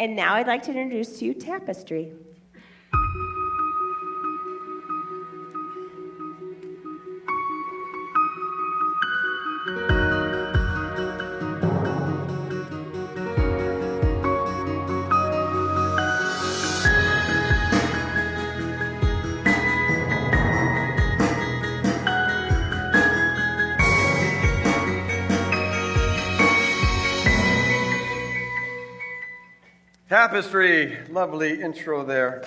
And now I'd like to introduce to you Tapestry. Tapestry, lovely intro there.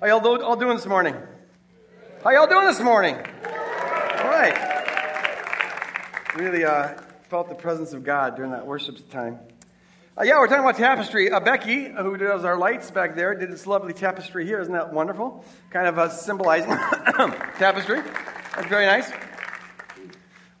How y'all do, all doing this morning? How y'all doing this morning? All right. Really uh, felt the presence of God during that worship time. Uh, yeah, we're talking about tapestry. Uh, Becky, who does our lights back there, did this lovely tapestry here. Isn't that wonderful? Kind of uh, symbolizing tapestry. That's very nice.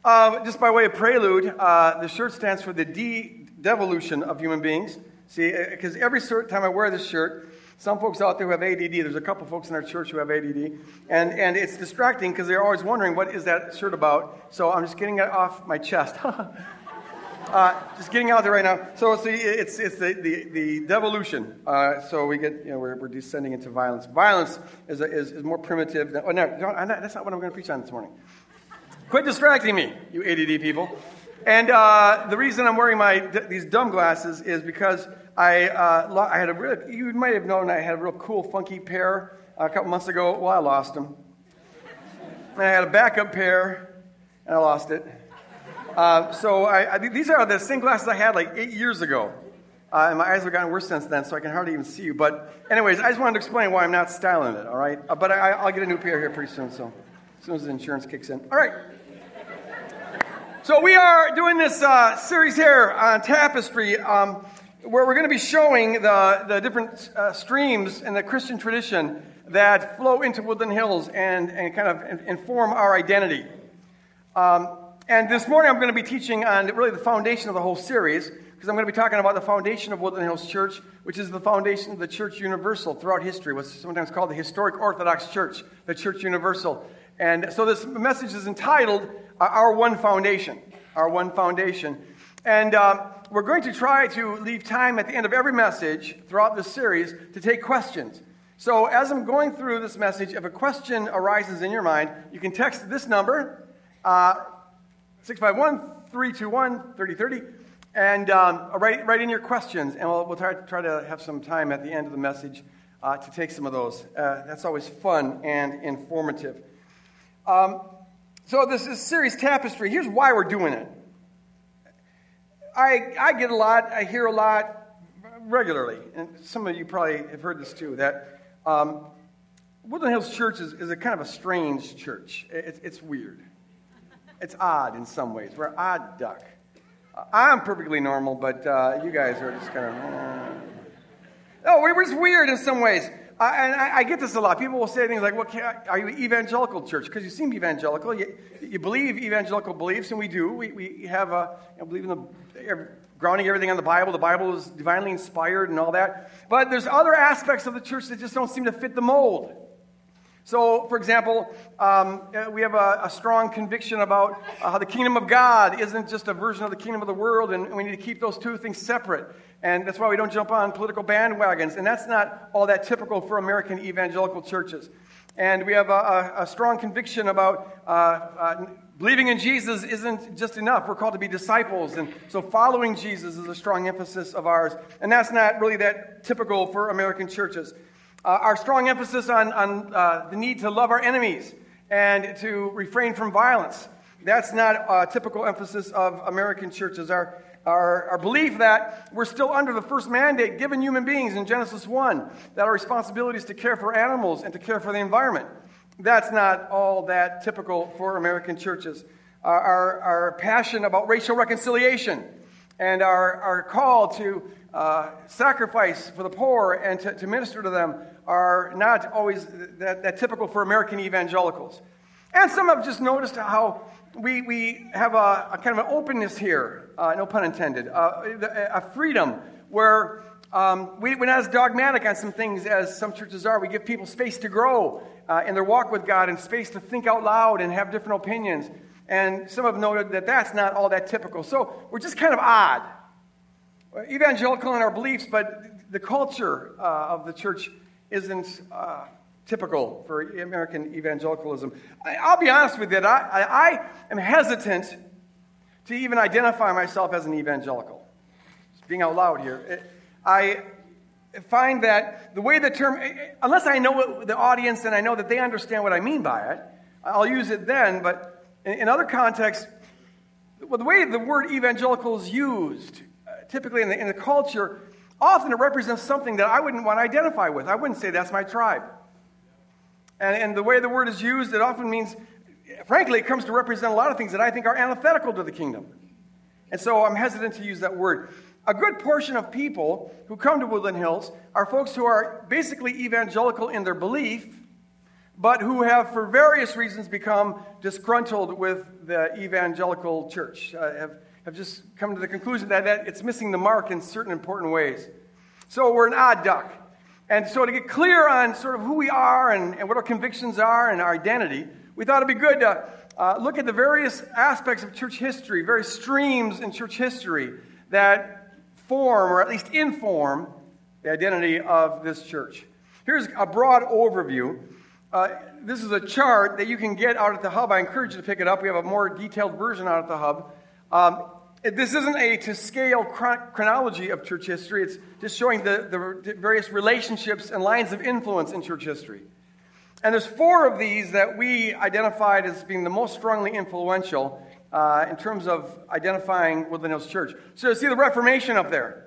Uh, just by way of prelude, uh, the shirt stands for the de-devolution of human beings. See, because uh, every time I wear this shirt, some folks out there who have ADD, there's a couple folks in our church who have ADD, and, and it's distracting because they're always wondering, what is that shirt about? So I'm just getting it off my chest. uh, just getting out there right now. So see, it's, it's the, the, the devolution. Uh, so we get, you know, we're, we're descending into violence. Violence is, a, is, is more primitive than, oh, no, that's not what I'm going to preach on this morning. Quit distracting me, you ADD people. And uh, the reason I'm wearing my, these dumb glasses is because I, uh, I had a really, you might have known I had a real cool, funky pair a couple months ago. Well, I lost them. And I had a backup pair, and I lost it. Uh, so I, I, these are the same glasses I had like eight years ago. Uh, and my eyes have gotten worse since then, so I can hardly even see you. But, anyways, I just wanted to explain why I'm not styling it, all right? Uh, but I, will get a new pair here pretty soon, so as soon as the insurance kicks in. All right. So, we are doing this uh, series here on Tapestry. Um, where we're going to be showing the, the different uh, streams in the Christian tradition that flow into Woodland Hills and, and kind of inform our identity. Um, and this morning I'm going to be teaching on really the foundation of the whole series, because I'm going to be talking about the foundation of Woodland Hills Church, which is the foundation of the Church Universal throughout history, what's sometimes called the Historic Orthodox Church, the Church Universal. And so this message is entitled Our One Foundation. Our One Foundation. And um, we're going to try to leave time at the end of every message throughout this series to take questions. So, as I'm going through this message, if a question arises in your mind, you can text this number, uh, 651 321 3030, and um, write, write in your questions, and we'll, we'll try, try to have some time at the end of the message uh, to take some of those. Uh, that's always fun and informative. Um, so, this is series tapestry. Here's why we're doing it. I, I get a lot, I hear a lot regularly, and some of you probably have heard this too, that um, Woodland Hills Church is, is, a kind of a strange church. It, it's weird. It's odd in some ways. We're odd duck. Uh, I'm perfectly normal, but uh, you guys are just kind of. Uh... Oh, we're just weird in some ways. Uh, and I, I, get this a lot. People will say things like, well, are you evangelical church? Because you seem evangelical. You, you, believe evangelical beliefs, and we do. We, we have a, you know, believe in the, grounding everything on the Bible. The Bible is divinely inspired and all that. But there's other aspects of the church that just don't seem to fit the mold. So, for example, um, uh, we have a, a, strong conviction about uh, how the kingdom of God isn't just a version of the kingdom of the world, and we need to keep those two things separate. And that's why we don't jump on political bandwagons. And that's not all that typical for American evangelical churches. And we have a, a, a strong conviction about uh, uh, believing in Jesus isn't just enough. We're called to be disciples. And so following Jesus is a strong emphasis of ours. And that's not really that typical for American churches. Uh, our strong emphasis on, on uh, the need to love our enemies and to refrain from violence. That's not a typical emphasis of American churches. Our our, our belief that we're still under the first mandate given human beings in Genesis 1, that our responsibility is to care for animals and to care for the environment. That's not all that typical for American churches. Our, our, our passion about racial reconciliation and our, our call to uh, sacrifice for the poor and to, to minister to them are not always that, that typical for American evangelicals. And some have just noticed how we, we have a, a kind of an openness here, uh, no pun intended, uh, a freedom where um, we, we're not as dogmatic on some things as some churches are. We give people space to grow uh, in their walk with God and space to think out loud and have different opinions. And some have noted that that's not all that typical. So we're just kind of odd. Evangelical in our beliefs, but the culture uh, of the church isn't uh, typical for American evangelicalism. I, will be honest with you, I, I, I, am hesitant to even identify myself as an evangelical. Just being out loud here. I find that the way the term, unless I know the audience and I know that they understand what I mean by it, I'll use it then, but in, in other contexts, well, the way the word evangelical is used, uh, typically in the, in the culture, often it represents something that I wouldn't want to identify with. I wouldn't say that's my tribe. And, and the way the word is used, it often means, frankly, it comes to represent a lot of things that I think are antithetical to the kingdom. And so I'm hesitant to use that word. A good portion of people who come to Woodland Hills are folks who are basically evangelical in their belief, but who have, for various reasons, become disgruntled with the evangelical church, uh, have, have just come to the conclusion that, that it's missing the mark in certain important ways. So we're an odd duck. And so, to get clear on sort of who we are and, and what our convictions are and our identity, we thought it'd be good to uh, look at the various aspects of church history, various streams in church history that form, or at least inform, the identity of this church. Here's a broad overview. Uh, this is a chart that you can get out at the hub. I encourage you to pick it up. We have a more detailed version out at the hub. Um, this isn't a to scale chronology of church history, it's just showing the, the various relationships and lines of influence in church history. And there's four of these that we identified as being the most strongly influential uh, in terms of identifying Woodland Hills Church. So you see the Reformation up there.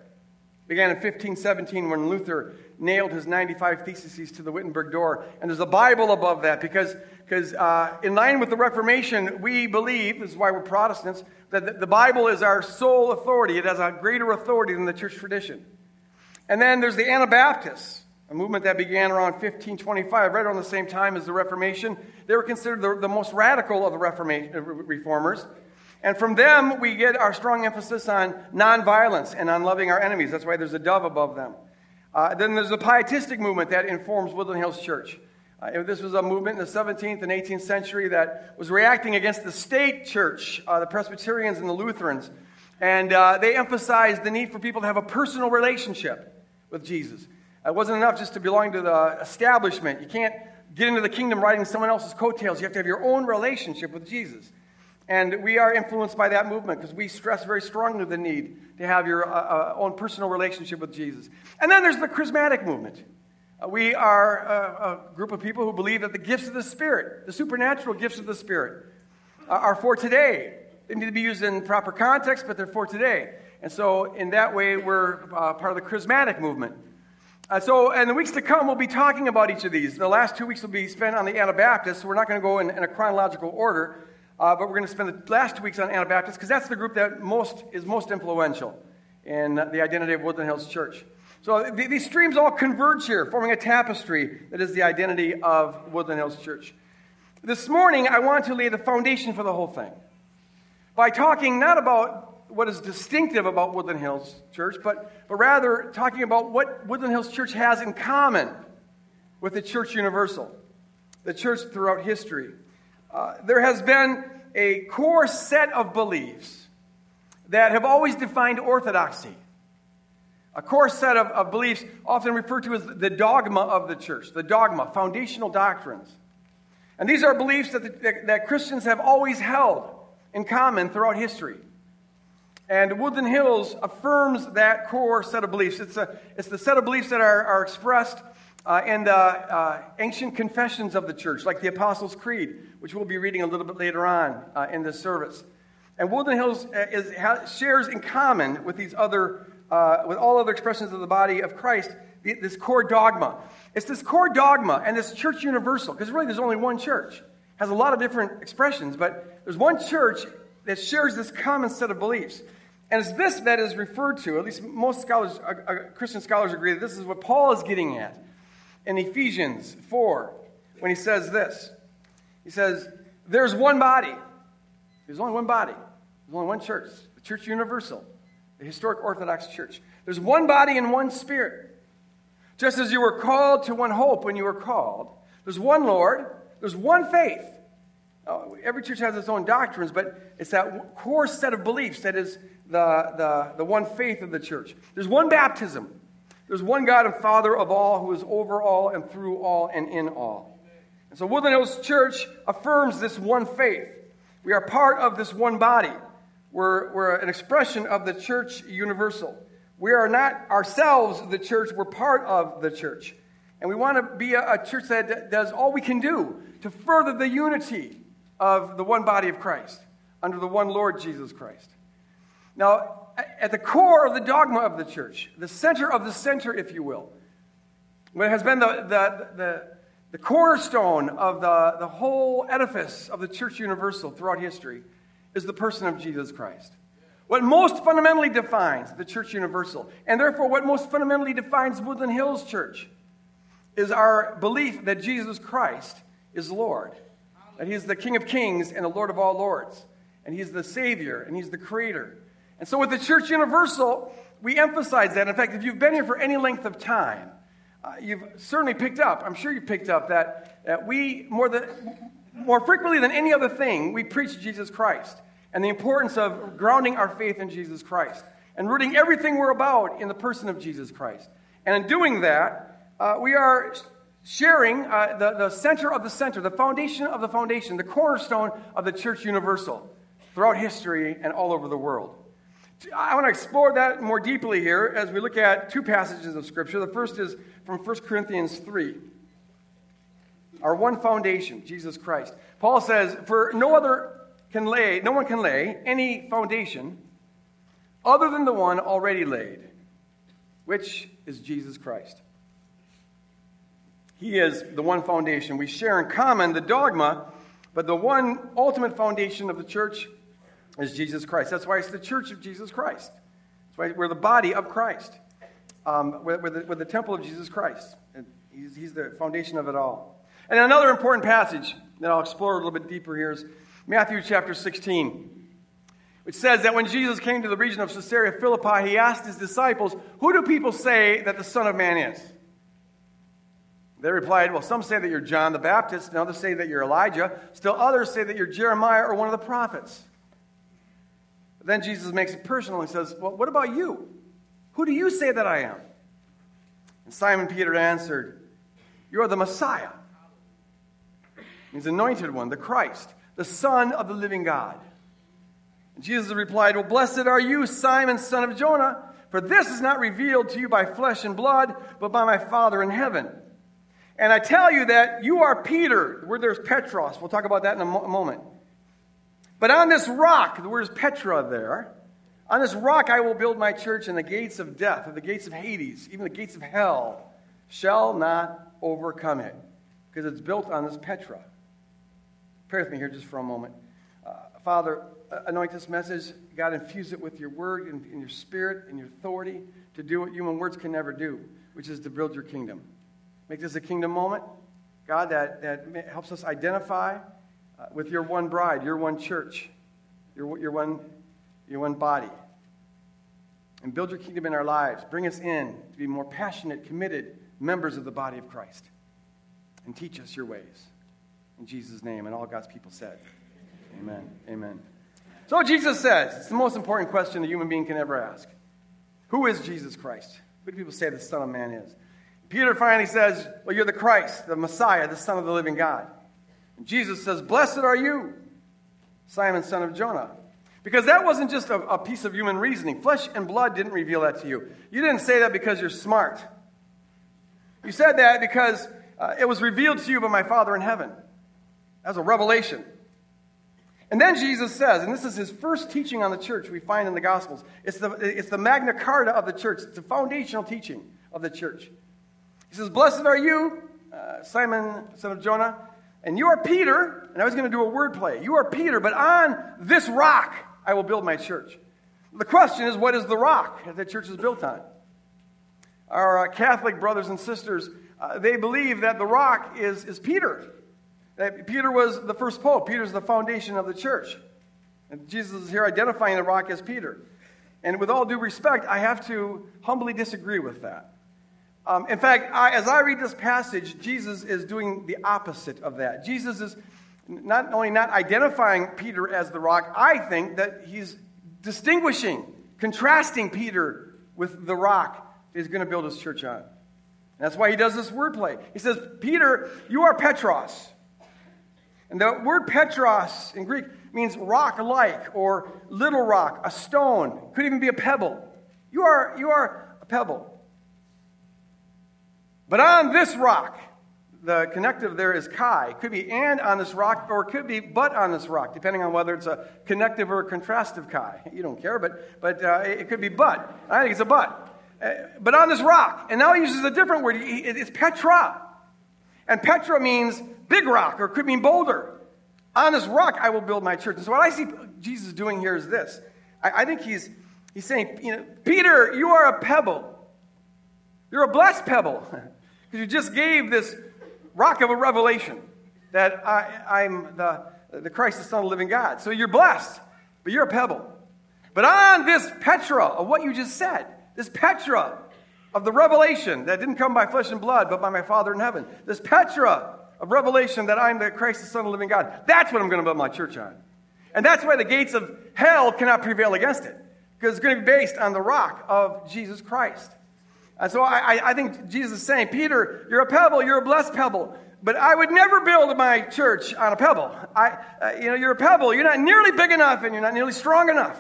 Began in 1517 when Luther nailed his 95 theses to the Wittenberg door. And there's a Bible above that because, because uh, in line with the Reformation, we believe, this is why we're Protestants, that the Bible is our sole authority. It has a greater authority than the church tradition. And then there's the Anabaptists, a movement that began around 1525, right around the same time as the Reformation. They were considered the, the most radical of the Reformation, reformers. And from them, we get our strong emphasis on nonviolence and on loving our enemies. That's why there's a dove above them. Uh, then there's the pietistic movement that informs Woodland Hills Church. Uh, this was a movement in the 17th and 18th century that was reacting against the state church, uh, the Presbyterians and the Lutherans. And uh, they emphasized the need for people to have a personal relationship with Jesus. It wasn't enough just to belong to the establishment. You can't get into the kingdom riding someone else's coattails. You have to have your own relationship with Jesus. And we are influenced by that movement because we stress very strongly the need to have your uh, uh, own personal relationship with Jesus. And then there's the charismatic movement. Uh, we are a, a, group of people who believe that the gifts of the Spirit, the supernatural gifts of the Spirit, uh, are for today. They need to be used in proper context, but they're for today. And so, in that way, we're uh, part of the charismatic movement. Uh, so, in the weeks to come, we'll be talking about each of these. The last two weeks will be spent on the Anabaptists, so we're not going to go in, in, a chronological order, uh, but we're going to spend the last two weeks on Anabaptists because that's the group that most is most influential in the identity of Woodland Hills Church. So these streams all converge here, forming a tapestry that is the identity of Woodland Hills Church. This morning, I want to lay the foundation for the whole thing by talking not about what is distinctive about Woodland Hills Church, but, but rather talking about what Woodland Hills Church has in common with the Church Universal, the church throughout history. Uh, there has been a core set of beliefs that have always defined orthodoxy a core set of, of beliefs, often referred to as the dogma of the church, the dogma, foundational doctrines. And these are beliefs that, the, that, that Christians have always held in common throughout history. And Woodland Hills affirms that core set of beliefs. It's, a, it's the set of beliefs that are, are expressed uh, in the uh, ancient confessions of the church, like the Apostles' Creed, which we'll be reading a little bit later on uh, in this service. And Woodland Hills uh, is, has, shares in common with these other uh, with all other expressions of the body of Christ, this core dogma. It's this core dogma and this church universal, because really there's only one church. It has a lot of different expressions, but there's one church that shares this common set of beliefs. And it's this that is referred to, at least most scholars, uh, Christian scholars agree that this is what Paul is getting at in Ephesians 4 when he says this. He says, There's one body. There's only one body. There's only one church, the church universal the historic Orthodox Church. There's one body and one spirit. Just as you were called to one hope when you were called, there's one Lord, there's one faith. Oh, every church has its own doctrines, but it's that core set of beliefs that is the, the, the one faith of the church. There's one baptism. There's one God and Father of all who is over all and through all and in all. And so Woodland Hills Church affirms this one faith. We are part of this one body. We're, we're an expression of the church universal. We are not ourselves the church, we're part of the church. And we want to be a, a church that does all we can do to further the unity of the one body of Christ under the one Lord Jesus Christ. Now, at the core of the dogma of the church, the center of the center, if you will, what has been the, the, the, the cornerstone of the, the whole edifice of the church universal throughout history, is the person of Jesus Christ. What most fundamentally defines the church universal, and therefore what most fundamentally defines Woodland Hills Church, is our belief that Jesus Christ is Lord, that He is the King of kings and the Lord of all lords, and He's the Savior, and He's the Creator. And so with the Church Universal, we emphasize that. In fact, if you've been here for any length of time, uh, you've certainly picked up, I'm sure you've picked up, that, that we, more, than, more frequently than any other thing, we preach Jesus Christ and the importance of grounding our faith in Jesus Christ and rooting everything we're about in the person of Jesus Christ. And in doing that, uh, we are sharing uh, the, the center of the center, the foundation of the foundation, the cornerstone of the church universal throughout history and all over the world. I want to explore that more deeply here as we look at two passages of Scripture. The first is from 1 Corinthians 3. Our one foundation, Jesus Christ. Paul says, For no other can lay, no one can lay any foundation other than the one already laid, which is Jesus Christ. He is the one foundation. We share in common the dogma, but the one ultimate foundation of the church is Jesus Christ. That's why it's the church of Jesus Christ. That's why we're the body of Christ. Um, we're, we're, the, we're, the, temple of Jesus Christ. And he's, he's the foundation of it all. And another important passage that I'll explore a little bit deeper here is Matthew chapter 16 which says that when Jesus came to the region of Caesarea Philippi, he asked his disciples, Who do people say that the Son of Man is? They replied, Well, some say that you're John the Baptist, and others say that you're Elijah. Still others say that you're Jeremiah or one of the prophets. Then Jesus makes it personal and says, Well, what about you? Who do you say that I am? And Simon Peter answered, You are the Messiah. He's anointed one, the Christ, the Son of the living God. And Jesus replied, Well, blessed are you, Simon, son of Jonah, for this is not revealed to you by flesh and blood, but by my Father in heaven. And I tell you that you are Peter. Word there's Petros. We'll talk about that in a mo- moment. But on this rock, the word is Petra there. On this rock I will build my church, and the gates of death, or the gates of Hades, even the gates of hell, shall not overcome it, because it's built on this Petra. Pray with me here just for a moment. Uh, Father, anoint this message. God, infuse it with your word and, and your spirit and your authority to do what human words can never do, which is to build your kingdom. Make this a kingdom moment, God, that, that helps us identify with your one bride, your one church, your, your, one, your one body. And build your kingdom in our lives. Bring us in to be more passionate, committed members of the body of Christ. And teach us your ways. In Jesus' name. And all God's people said, Amen. Amen. So Jesus says, it's the most important question a human being can ever ask. Who is Jesus Christ? Who do people say the Son of Man is? Peter finally says, Well, you're the Christ, the Messiah, the Son of the living God. And Jesus says, Blessed are you, Simon, son of Jonah. Because that wasn't just a, a, piece of human reasoning. Flesh and blood didn't reveal that to you. You didn't say that because you're smart. You said that because uh, it was revealed to you by my Father in heaven. As a revelation. And then Jesus says, and this is his first teaching on the church we find in the Gospels. It's the, it's the Magna Carta of the church, it's the foundational teaching of the church. He says, Blessed are you, uh, Simon, son of Jonah, and you are Peter. And I was going to do a word play. You are Peter, but on this rock I will build my church. The question is, what is the rock that the church is built on? Our uh, Catholic brothers and sisters, uh, they believe that the rock is, is Peter. That Peter was the first pope. Peter's the foundation of the church. And Jesus is here identifying the rock as Peter. And with all due respect, I have to humbly disagree with that. Um, in fact, I, as I read this passage, Jesus is doing the opposite of that. Jesus is not only not identifying Peter as the rock, I think that he's distinguishing, contrasting Peter with the rock he's going to build his church on. And that's why he does this wordplay. He says, Peter, you are Petros. And the word Petros in Greek means rock like or little rock, a stone, could even be a pebble. You are, you are a pebble. But on this rock, the connective there is kai. It could be and on this rock, or it could be but on this rock, depending on whether it's a connective or a contrastive kai. You don't care, but, but uh, it could be but. I think it's a but. Uh, but on this rock. And now he uses a different word. It's Petra. And Petra means big rock, or it could mean boulder. On this rock I will build my church. And so what I see Jesus doing here is this. I, I think he's, he's saying, you know, Peter, you are a pebble. You're a blessed pebble. Because you just gave this rock of a revelation that I, am the, the Christ, the Son of the living God. So you're blessed, but you're a pebble. But on this Petra of what you just said, this Petra of the revelation that didn't come by flesh and blood, but by my Father in heaven, this Petra of revelation that I'm the Christ, the Son of the living God, that's what I'm going to build my church on. And that's why the gates of hell cannot prevail against it, because it's going to be based on the rock of Jesus Christ. And so I, I think Jesus is saying, Peter, you're a pebble, you're a blessed pebble. But I would never build my church on a pebble. I, uh, you know, you're a pebble. You're not nearly big enough and you're not nearly strong enough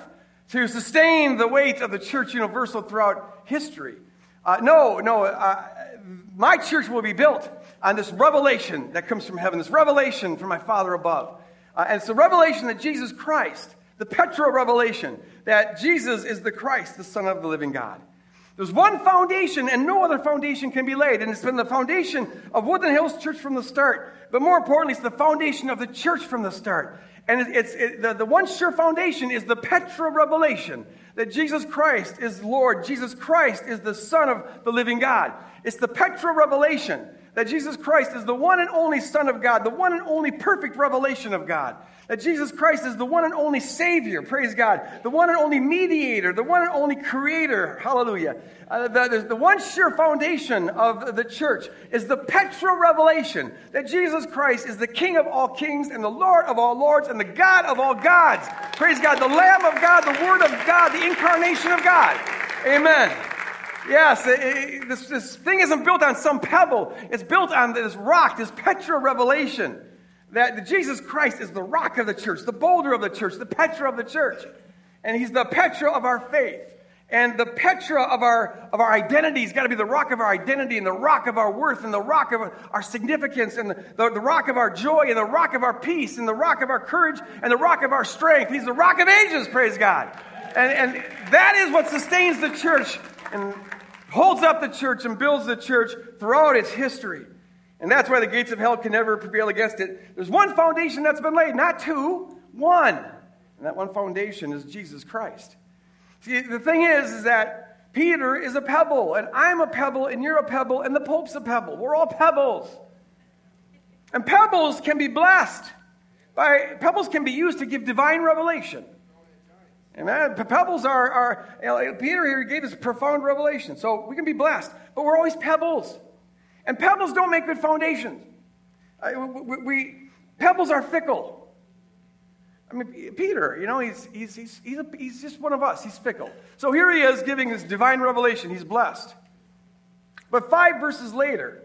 to sustain the weight of the church universal throughout history. Uh, no, no, uh, my church will be built on this revelation that comes from heaven, this revelation from my Father above. Uh, and it's the revelation that Jesus Christ, the Petra revelation, that Jesus is the Christ, the Son of the living God. There's one foundation, and no other foundation can be laid. And it's been the foundation of Woodland Hills Church from the start. But more importantly, it's the foundation of the church from the start. And it's, it, the, the one sure foundation is the Petra revelation that Jesus Christ is Lord. Jesus Christ is the Son of the living God. It's the Petra revelation that Jesus Christ is the one and only Son of God, the one and only perfect revelation of God that Jesus Christ is the one and only Savior, praise God, the one and only mediator, the one and only creator, hallelujah. Uh, the, the one sure foundation of the church is the Petra revelation that Jesus Christ is the King of all kings and the Lord of all lords and the God of all gods. Praise God, the Lamb of God, the Word of God, the incarnation of God. Amen. Yes, it, it, this, this thing isn't built on some pebble. It's built on this rock, this Petra revelation that Jesus Christ is the rock of the church, the boulder of the church, the Petra of the church. And he's the Petra of our faith. And the Petra of our, of our identity has got to be the rock of our identity and the rock of our worth and the rock of our significance and the, the, the, rock of our joy and the rock of our peace and the rock of our courage and the rock of our strength. He's the rock of ages, praise God. And, and that is what sustains the church and holds up the church and builds the church throughout its history. And that's why the gates of hell can never prevail against it. There's one foundation that's been laid, not two, one. And that one foundation is Jesus Christ. See, the thing is, is that Peter is a pebble, and I'm a pebble, and you're a pebble, and the Pope's a pebble. We're all pebbles. And pebbles can be blessed. By, pebbles can be used to give divine revelation. Amen. Pebbles are, are you know, Peter here gave us profound revelation. So we can be blessed, but we're always pebbles. And pebbles don't make good foundations. We, we, pebbles are fickle. I mean, Peter, you know, he's, he's, he's, he's, a, he's just one of us. He's fickle. So here he is giving this divine revelation. He's blessed. But five verses later,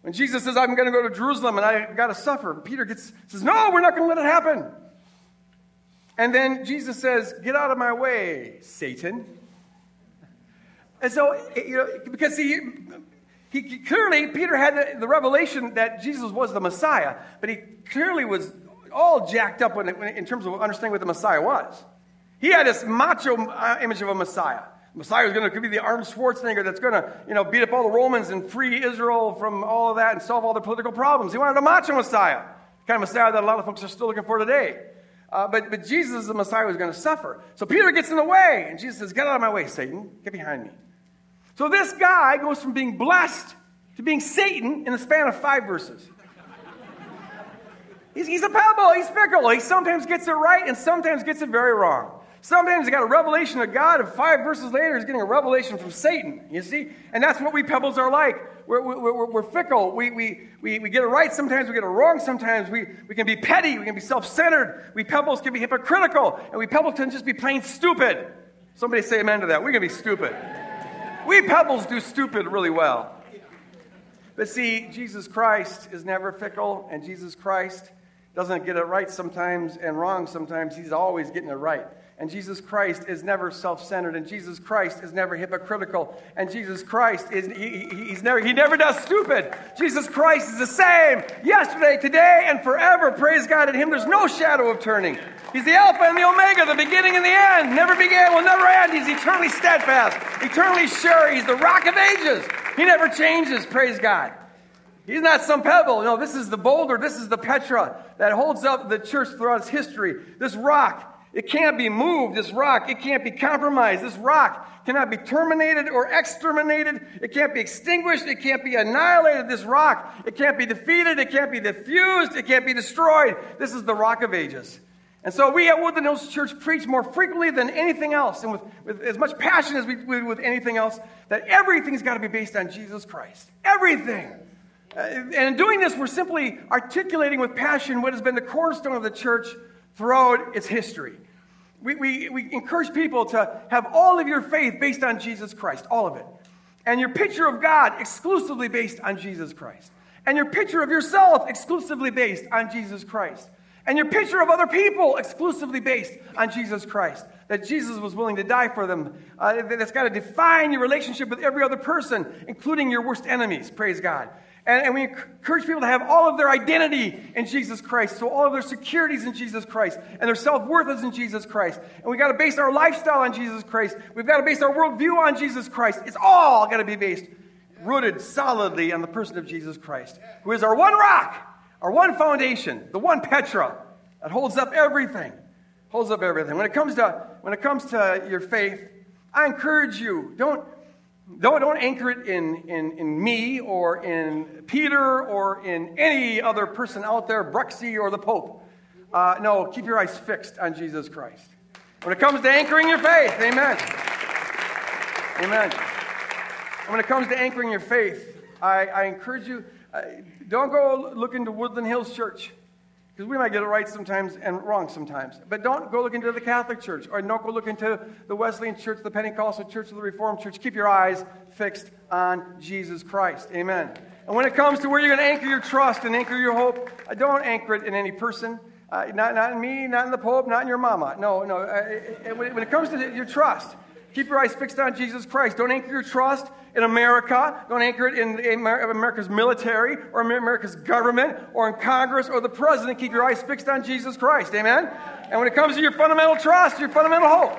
when Jesus says, I'm going to go to Jerusalem and I've got to suffer, Peter gets, says, No, we're not going to let it happen. And then Jesus says, Get out of my way, Satan. And so, you know, because see, he, he clearly, Peter had the, the, revelation that Jesus was the Messiah, but he clearly was all jacked up when, in terms of understanding what the Messiah was. He had this macho uh, image of a Messiah. Messiah was going to be the Arnold Schwarzenegger that's going to, you know, beat up all the Romans and free Israel from all of that and solve all their political problems. He wanted a macho Messiah, the kind of Messiah that a lot of folks are still looking for today. Uh, but, but Jesus, the Messiah, was going to suffer. So Peter gets in the way, and Jesus says, Get out of my way, Satan. Get behind me. So this guy goes from being blessed to being Satan in the span of five verses. He's, he's a pebble, he's fickle. He sometimes gets it right and sometimes gets it very wrong. Sometimes he got a revelation of God, and five verses later, he's getting a revelation from Satan. You see? And that's what we pebbles are like. We're, we're, we're, fickle. We, we, we, we get it right sometimes, we get it wrong sometimes. We, we can be petty, we can be self centered. We pebbles can be hypocritical, and we pebbles can just be plain stupid. Somebody say amen to that. We're going to be stupid. We pebbles do stupid really well. But see, Jesus Christ is never fickle, and Jesus Christ doesn't get it right sometimes and wrong sometimes. He's always getting it right. And Jesus Christ is never self centered, and Jesus Christ is never hypocritical, and Jesus Christ is, he, he's never, he never does stupid. Jesus Christ is the same yesterday, today, and forever. Praise God. In Him there's no shadow of turning. He's the Alpha and the Omega, the beginning and the end. Never began, will never end. He's eternally steadfast, eternally sure. He's the rock of ages. He never changes. Praise God. He's not some pebble. No, this is the boulder. This is the Petra that holds up the church throughout its history. This rock it can't be moved, this rock. It can't be compromised. This rock cannot be terminated or exterminated. It can't be extinguished. It can't be annihilated. This rock. It can't be defeated. It can't be diffused. It can't be destroyed. This is the rock of ages. And so we at Woodland Hills Church preach more frequently than anything else, and with, with as much passion as we do with anything else, that everything's got to be based on Jesus Christ. Everything. Uh, and in doing this, we're simply articulating with passion what has been the cornerstone of the church throughout its history. We, we, we encourage people to have all of your faith based on Jesus Christ, all of it. And your picture of God exclusively based on Jesus Christ. And your picture of yourself exclusively based on Jesus Christ. And your picture of other people exclusively based on Jesus Christ. That Jesus was willing to die for them. Uh, that's got to define your relationship with every other person, including your worst enemies. Praise God. And, and, we encourage people to have all of their identity in Jesus Christ. So all of their securities in Jesus Christ. And their self worth is in Jesus Christ. And we've got to base our lifestyle on Jesus Christ. We've got to base our worldview on Jesus Christ. It's all got to be based, rooted solidly on the person of Jesus Christ, who is our one rock, our one foundation, the one Petra that holds up everything. Holds up everything. When it comes to, when it comes to your faith, I encourage you, don't don't, don't anchor it in, in, in me or in Peter or in any other person out there, Bruxy or the Pope. Uh, no, keep your eyes fixed on Jesus Christ. When it comes to anchoring your faith, amen. Amen. When it comes to anchoring your faith, I, I encourage you don't go look into Woodland Hills Church. Because we might get it right sometimes and wrong sometimes. But don't go look into the Catholic Church or don't go look into the Wesleyan Church, the Pentecostal Church, or the Reformed Church. Keep your eyes fixed on Jesus Christ. Amen. And when it comes to where you're going to anchor your trust and anchor your hope, don't anchor it in any person. Uh, not, not in me, not in the Pope, not in your mama. No, no. When it comes to your trust, keep your eyes fixed on Jesus Christ. Don't anchor your trust in America. Don't anchor it in America's military or America's government or in Congress or the president. Keep your eyes fixed on Jesus Christ. Amen? And when it comes to your fundamental trust, your fundamental hope,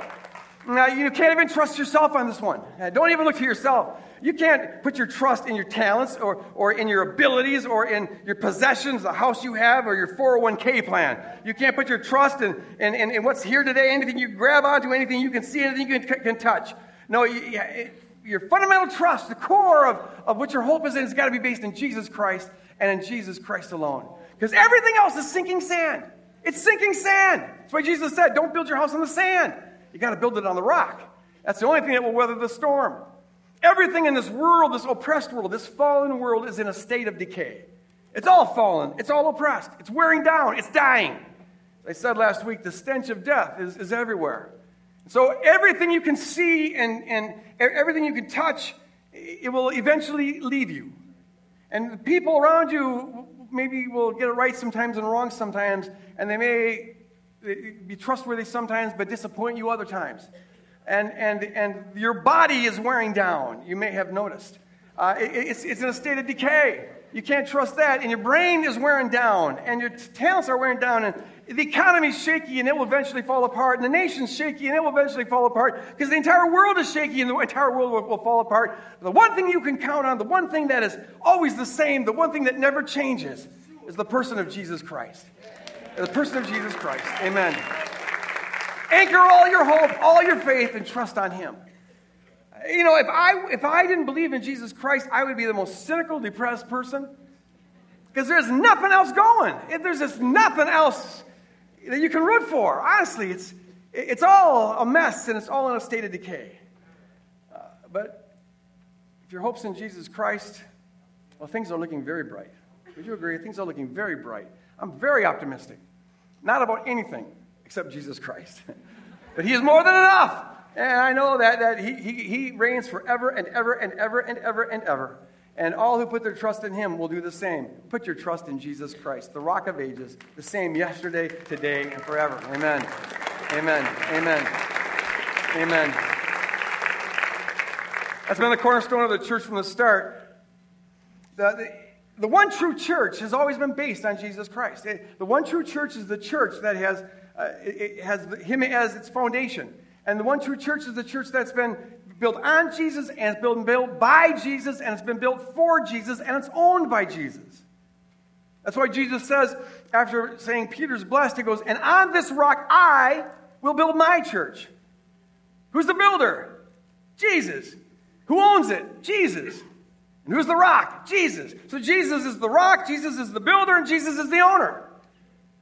now, you can't even trust yourself on this one. Don't even look to yourself. You can't put your trust in your talents or, or in your abilities or in your possessions, the house you have, or your 401k plan. You can't put your trust in, in, in, in what's here today, anything you grab onto, anything you can see, anything you can, can touch. No, you, your fundamental trust, the core of, of what your hope is in, has got to be based in Jesus Christ and in Jesus Christ alone. Because everything else is sinking sand. It's sinking sand. That's why Jesus said, don't build your house on the sand. You got to build it on the rock. That's the only thing that will weather the storm. Everything in this world, this oppressed world, this fallen world, is in a state of decay. It's all fallen. It's all oppressed. It's wearing down. It's dying. As I said last week, the stench of death is, is everywhere. So everything you can see and, and everything you can touch, it will eventually leave you. And the people around you maybe will get it right sometimes and wrong sometimes, and they may be trustworthy sometimes but disappoint you other times. And, and, and your body is wearing down, you may have noticed. Uh, it, it's, it's in a state of decay. You can't trust that. And your brain is wearing down, and your talents are wearing down, and the economy's shaky, and it will eventually fall apart, and the nation's shaky, and it will eventually fall apart, because the entire world is shaky, and the entire world will, will fall apart. The one thing you can count on, the one thing that is always the same, the one thing that never changes, is the person of Jesus Christ. The person of Jesus Christ. Amen. Anchor all your hope, all your faith, and trust on Him. You know, if I, if I didn't believe in Jesus Christ, I would be the most cynical, depressed person. Because there's nothing else going. If There's just nothing else that you can root for. Honestly, it's, it's all a mess and it's all in a state of decay. Uh, but if your hope's in Jesus Christ, well, things are looking very bright. Would you agree? Things are looking very bright. I'm very optimistic. Not about anything except Jesus Christ. but He is more than enough. And I know that, that he, he, he reigns forever and ever and ever and ever and ever. And all who put their trust in him will do the same. Put your trust in Jesus Christ, the rock of ages, the same yesterday, today, and forever. Amen. Amen. Amen. Amen. That's been the cornerstone of the church from the start. The, the, the one true church has always been based on Jesus Christ. The one true church is the church that has, uh, it has him as its foundation. And the one true church is the church that's been built on Jesus and it's been built by Jesus and it's been built for Jesus and it's owned by Jesus. That's why Jesus says, after saying Peter's blessed, he goes, And on this rock I will build my church. Who's the builder? Jesus. Who owns it? Jesus. And who's the rock? Jesus. So Jesus is the rock, Jesus is the builder, and Jesus is the owner.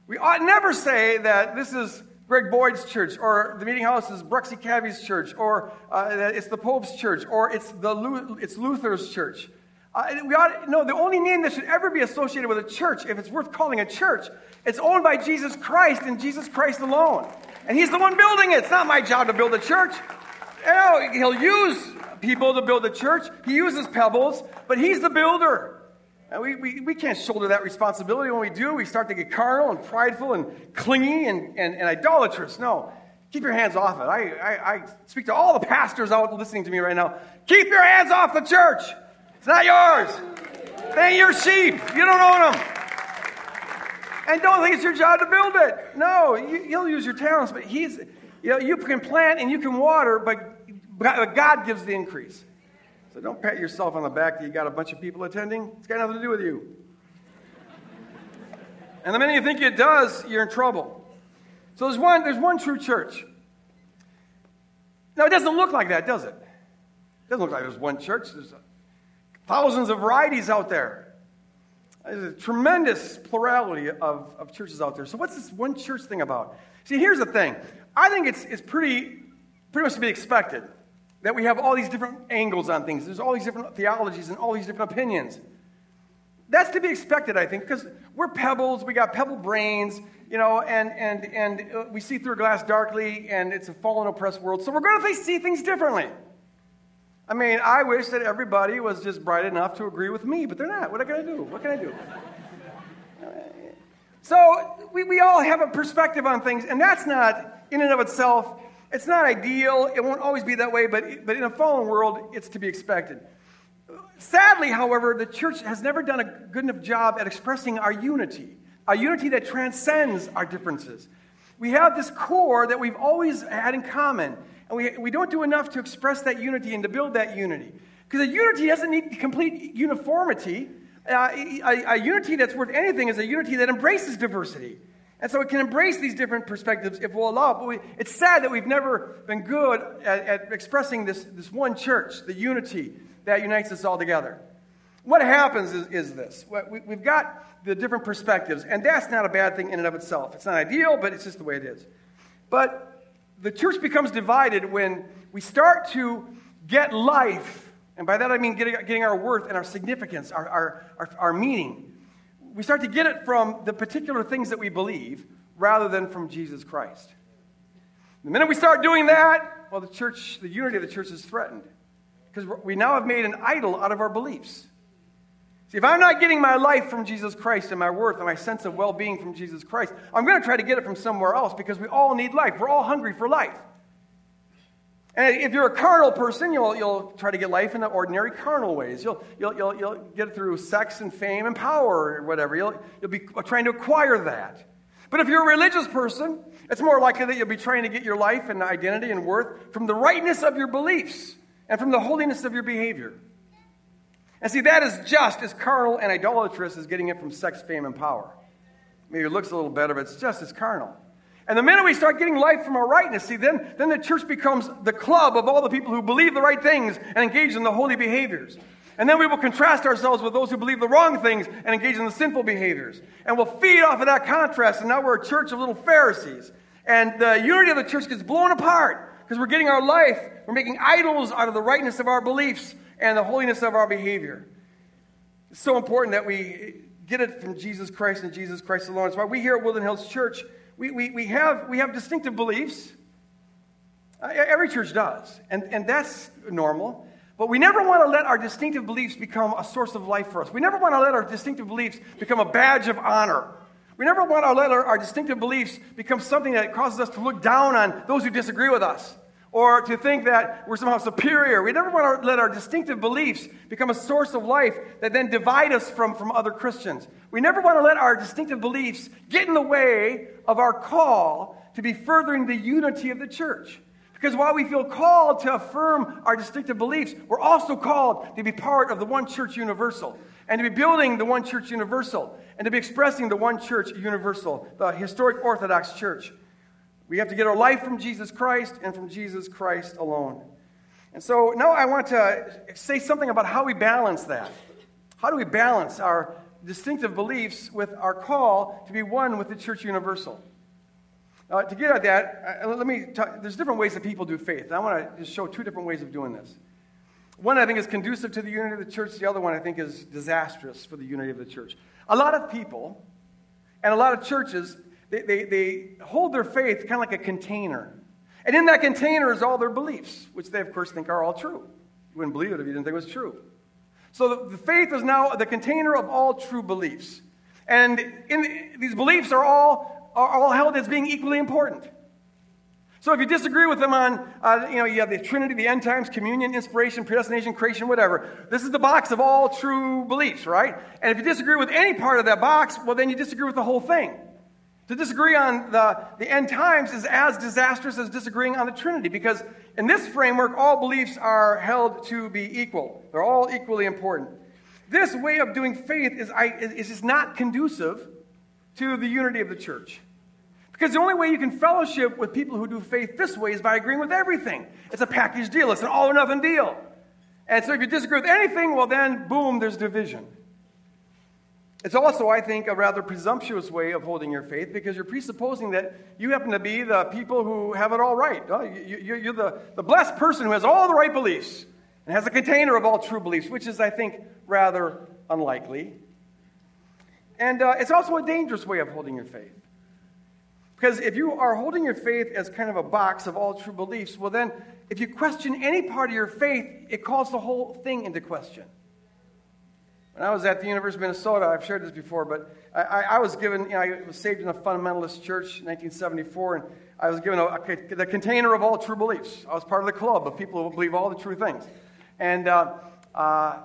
We ought never say that this is Greg Boyd's church, or the meeting house is Bruxy Cavey's church, or uh, it's the Pope's church, or it's, the, it's Luther's church. Uh, we ought no, the only name that should ever be associated with a church, if it's worth calling a church, it's owned by Jesus Christ and Jesus Christ alone. And He's the one building it. It's not my job to build a church. Know, he'll use people to build a church, He uses pebbles, but He's the builder. And we, we, we can't shoulder that responsibility. When we do, we start to get carnal and prideful and clingy and, and, and idolatrous. No, keep your hands off it. I, I, I speak to all the pastors out listening to me right now. Keep your hands off the church. It's not yours. They ain't your sheep. You don't own them. And don't think it's your job to build it. No, you, he'll use your talents, but he's, you know, you can plant and you can water, but God gives the increase. So don't pat yourself on the back that you got a bunch of people attending. It's got nothing to do with you. And the minute you think it does, you're in trouble. So there's one, there's one true church. Now, it doesn't look like that, does it? It doesn't look like there's one church. There's thousands of varieties out there. There's a tremendous plurality of, of churches out there. So, what's this one church thing about? See, here's the thing. I think it's, it's pretty, pretty much to be expected that we have all these different angles on things. There's all these different theologies and all these different opinions. That's to be expected, I think, because we're pebbles, we got pebble brains, you know, and, and, and uh, we see through glass darkly, and it's a fallen, oppressed world. So we're going to see things differently. I mean, I wish that everybody was just bright enough to agree with me, but they're not. What can I going to do? What can I do? So we, we all have a perspective on things, and that's not, in and of itself, it's not ideal. It won't always be that way, but, but in a fallen world, it's to be expected. Sadly, however, the church has never done a good enough job at expressing our unity, a unity that transcends our differences. We have this core that we've always had in common, and we, we don't do enough to express that unity and to build that unity. Because a unity doesn't need complete uniformity. Uh, a, a unity that's worth anything is a unity that embraces diversity. And so it can embrace these different perspectives if we'll allow it. But we, it's sad that we've never been good at, at expressing this, this one church, the unity that unites us all together. What happens is, is this we, we've got the different perspectives, and that's not a bad thing in and of itself. It's not ideal, but it's just the way it is. But the church becomes divided when we start to get life, and by that I mean getting, getting our worth and our significance, our, our, our, our meaning we start to get it from the particular things that we believe rather than from Jesus Christ. The minute we start doing that, well, the church, the unity of the church is threatened because we now have made an idol out of our beliefs. See, if I'm not getting my life from Jesus Christ and my worth and my sense of well being from Jesus Christ, I'm going to try to get it from somewhere else because we all need life. We're all hungry for life. And if you're a carnal person, you'll, you'll try to get life in the ordinary carnal ways. You'll, you'll, you'll, you'll get it through sex and fame and power or whatever. You'll, you'll be trying to acquire that. But if you're a religious person, it's more likely that you'll be trying to get your life and identity and worth from the rightness of your beliefs and from the holiness of your behavior. And see, that is just as carnal and idolatrous as getting it from sex, fame, and power. Maybe it looks a little better, but it's just as carnal. And the minute we start getting life from our rightness, see, then, then the church becomes the club of all the people who believe the right things and engage in the holy behaviors. And then we will contrast ourselves with those who believe the wrong things and engage in the sinful behaviors. And we'll feed off of that contrast, and now we're a church of little Pharisees. And the unity of the church gets blown apart because we're getting our life, we're making idols out of the rightness of our beliefs and the holiness of our behavior. It's so important that we get it from Jesus Christ and Jesus Christ alone. That's why we here at Woodland Hills Church we, we, we, have, we have distinctive beliefs. Every church does, and, and that's normal. But we never want to let our distinctive beliefs become a source of life for us. We never want to let our distinctive beliefs become a badge of honor. We never want to let our, our distinctive beliefs become something that causes us to look down on those who disagree with us or to think that we're somehow superior. We never want to let our distinctive beliefs become a source of life that then divide us from, from other Christians. We never want to let our distinctive beliefs get in the way of our call to be furthering the unity of the church. Because while we feel called to affirm our distinctive beliefs, we're also called to be part of the one church universal and to be building the one church universal and to be expressing the one church universal, the historic Orthodox church. We have to get our life from Jesus Christ and from Jesus Christ alone. And so now I want to say something about how we balance that. How do we balance our distinctive beliefs with our call to be one with the church universal? Uh, to get at that, uh, let me talk, there's different ways that people do faith. I want to just show two different ways of doing this. One I think is conducive to the unity of the church, the other one I think is disastrous for the unity of the church. A lot of people and a lot of churches they, they, they hold their faith kind of like a container. And in that container is all their beliefs, which they, of course, think are all true. You wouldn't believe it if you didn't think it was true. So the, the faith is now the container of all true beliefs. And in, these beliefs are all, are all held as being equally important. So if you disagree with them on, uh, you know, you have the Trinity, the end times, communion, inspiration, predestination, creation, whatever. This is the box of all true beliefs, right? And if you disagree with any part of that box, well, then you disagree with the whole thing. To disagree on the, the end times is as disastrous as disagreeing on the Trinity because in this framework, all beliefs are held to be equal. They're all equally important. This way of doing faith is, is just not conducive to the unity of the church. Because the only way you can fellowship with people who do faith this way is by agreeing with everything. It's a package deal, it's an all or nothing deal. And so if you disagree with anything, well, then, boom, there's division. It's also, I think, a rather presumptuous way of holding your faith because you're presupposing that you happen to be the people who have it all right. You're the, blessed person who has all the right beliefs and has a container of all true beliefs, which is, I think, rather unlikely. And uh, it's also a dangerous way of holding your faith. Because if you are holding your faith as kind of a box of all true beliefs, well, then if you question any part of your faith, it calls the whole thing into question. When I was at the University of Minnesota, I've shared this before, but I, I, was given, you know, I was saved in a fundamentalist church in 1974, and I was given a, a, the container of all true beliefs. I was part of the club of people who believe all the true things. And uh, uh,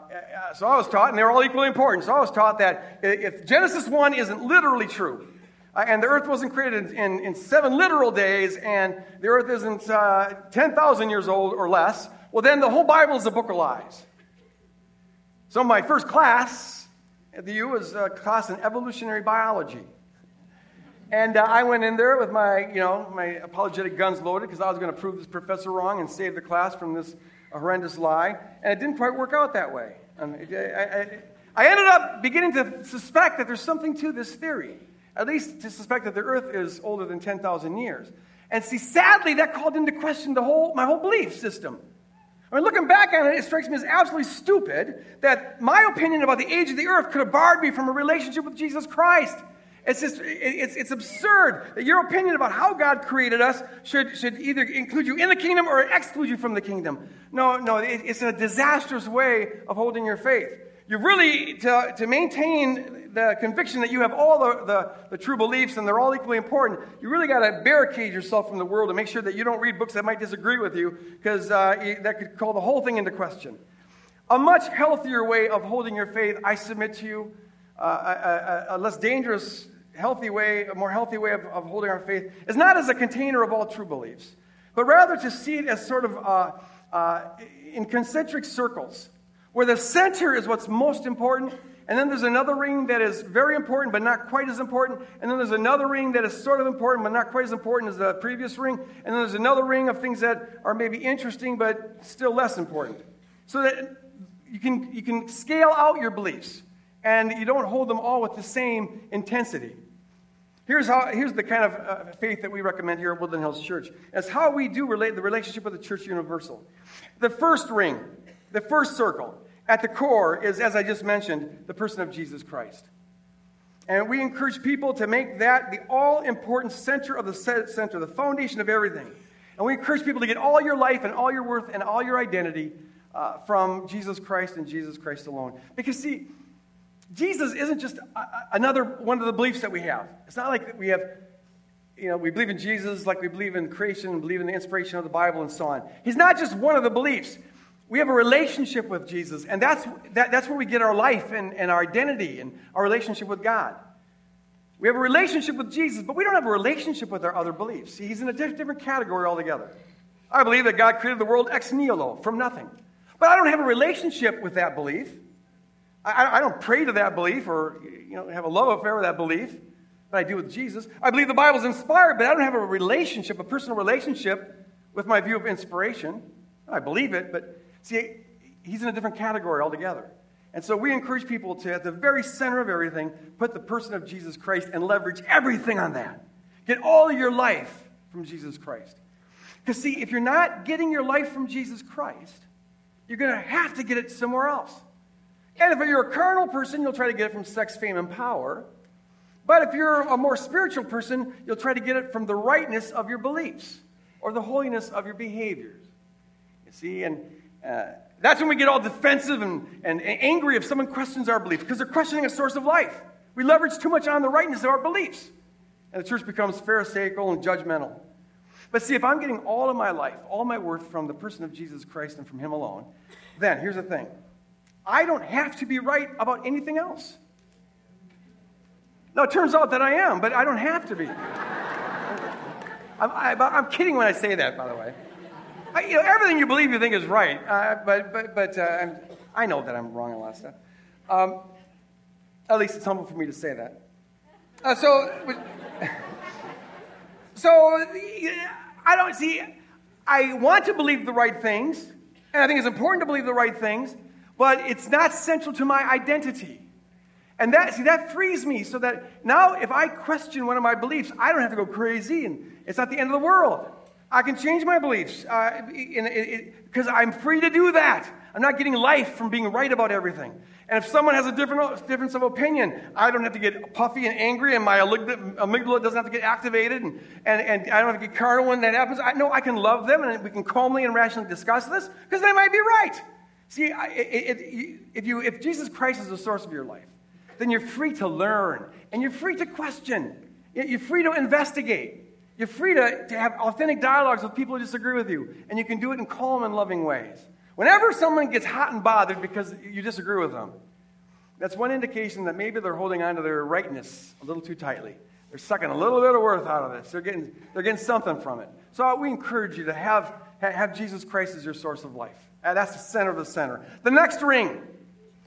so I was taught, and they were all equally important. So I was taught that if Genesis 1 isn't literally true, uh, and the earth wasn't created in, in, seven literal days, and the earth isn't uh, 10,000 years old or less, well, then the whole Bible is a book of lies. So, my first class at the U was a class in evolutionary biology. And uh, I went in there with my, you know, my apologetic guns loaded because I was going to prove this professor wrong and save the class from this horrendous lie. And it didn't quite work out that way. I, I, I ended up beginning to suspect that there's something to this theory, at least to suspect that the Earth is older than 10,000 years. And see, sadly, that called into question the whole, my whole belief system. I mean, looking back on it, it strikes me as absolutely stupid that my opinion about the age of the earth could have barred me from a relationship with Jesus Christ. It's just, it's, it's absurd that your opinion about how God created us should, should either include you in the kingdom or exclude you from the kingdom. No, no, it's a disastrous way of holding your faith. You really, to, to maintain the conviction that you have all the, the, the true beliefs and they're all equally important, you really got to barricade yourself from the world and make sure that you don't read books that might disagree with you because uh, that could call the whole thing into question. A much healthier way of holding your faith, I submit to you, uh, a, a, a, less dangerous, healthy way, a more healthy way of, of, holding our faith, is not as a container of all true beliefs, but rather to see it as sort of uh, uh in concentric circles where the center is what's most important, and then there's another ring that is very important but not quite as important, and then there's another ring that is sort of important but not quite as important as the previous ring, and then there's another ring of things that are maybe interesting but still less important. So that you can, you can scale out your beliefs and you don't hold them all with the same intensity. Here's, how, here's the kind of uh, faith that we recommend here at Woodland Hills Church. As how we do relate the relationship with the Church Universal. The first ring, the first circle, at the core is, as I just mentioned, the person of Jesus Christ. And we encourage people to make that the all important center of the center, the foundation of everything. And we encourage people to get all your life and all your worth and all your identity uh, from Jesus Christ and Jesus Christ alone. Because, see, Jesus isn't just another one of the beliefs that we have. It's not like we have, you know, we believe in Jesus like we believe in creation and believe in the inspiration of the Bible and so on. He's not just one of the beliefs. We have a relationship with Jesus, and that's, that, that's where we get our life and, and our identity and our relationship with God. We have a relationship with Jesus, but we don't have a relationship with our other beliefs. See, he's in a different category altogether. I believe that God created the world ex nihilo, from nothing. But I don't have a relationship with that belief. I, I don't pray to that belief or you know, have a love affair with that belief, but I do with Jesus. I believe the Bible's inspired, but I don't have a relationship, a personal relationship with my view of inspiration. I believe it, but see, he's in a different category altogether. And so we encourage people to, at the very center of everything, put the person of Jesus Christ and leverage everything on that. Get all of your life from Jesus Christ. Because, see, if you're not getting your life from Jesus Christ, you're going to have to get it somewhere else. And if you're a carnal person, you'll try to get it from sex, fame, and power. But if you're a more spiritual person, you'll try to get it from the rightness of your beliefs or the holiness of your behaviors. You see, and uh, that's when we get all defensive and, and, and angry if someone questions our beliefs because they're questioning a source of life. We leverage too much on the rightness of our beliefs. And the church becomes pharisaical and judgmental. But see, if I'm getting all of my life, all my worth from the person of Jesus Christ and from Him alone, then here's the thing I don't have to be right about anything else. Now, it turns out that I am, but I don't have to be. I'm, I, am kidding when I say that, by the way you know, everything you believe you think is right, uh, but, but, but uh, i know that I'm wrong on a lot of stuff. Um, at least it's humble for me to say that. Uh, so, so I don't see. I want to believe the right things, and I think it's important to believe the right things, but it's not central to my identity. And that, see, that frees me so that now if I question one of my beliefs, I don't have to go crazy and it's not the end of the world. I can change my beliefs because uh, I'm free to do that. I'm not getting life from being right about everything. And if someone has a different difference of opinion, I don't have to get puffy and angry, and my amygdala doesn't have to get activated, and, and, and I don't have to get carnal when that happens. I know I can love them, and we can calmly and rationally discuss this because they might be right. See, it, it, if, you, if Jesus Christ is the source of your life, then you're free to learn, and you're free to question, you're free to investigate. You're free to, to have authentic dialogues with people who disagree with you, and you can do it in calm and loving ways. Whenever someone gets hot and bothered because you disagree with them, that's one indication that maybe they're holding on to their rightness a little too tightly. They're sucking a little bit of worth out of this. They're getting, they're getting something from it. So we encourage you to have, have Jesus Christ as your source of life. Uh, that's the center of the center. The next ring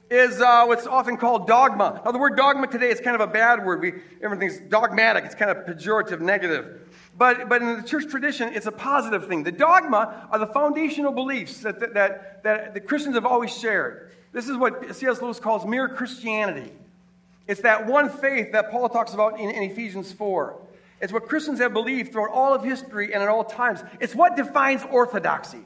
is uh, what's often called dogma. Now, the word dogma today is kind of a bad word. We, everything's dogmatic, it's kind of pejorative, negative. But, but in the church tradition, it's a positive thing. The dogma are the foundational beliefs that, that, that, that the Christians have always shared. This is what C.S. Lewis calls mere Christianity. It's that one faith that Paul talks about in, in Ephesians 4. It's what Christians have believed throughout all of history and at all times. It's what defines orthodoxy.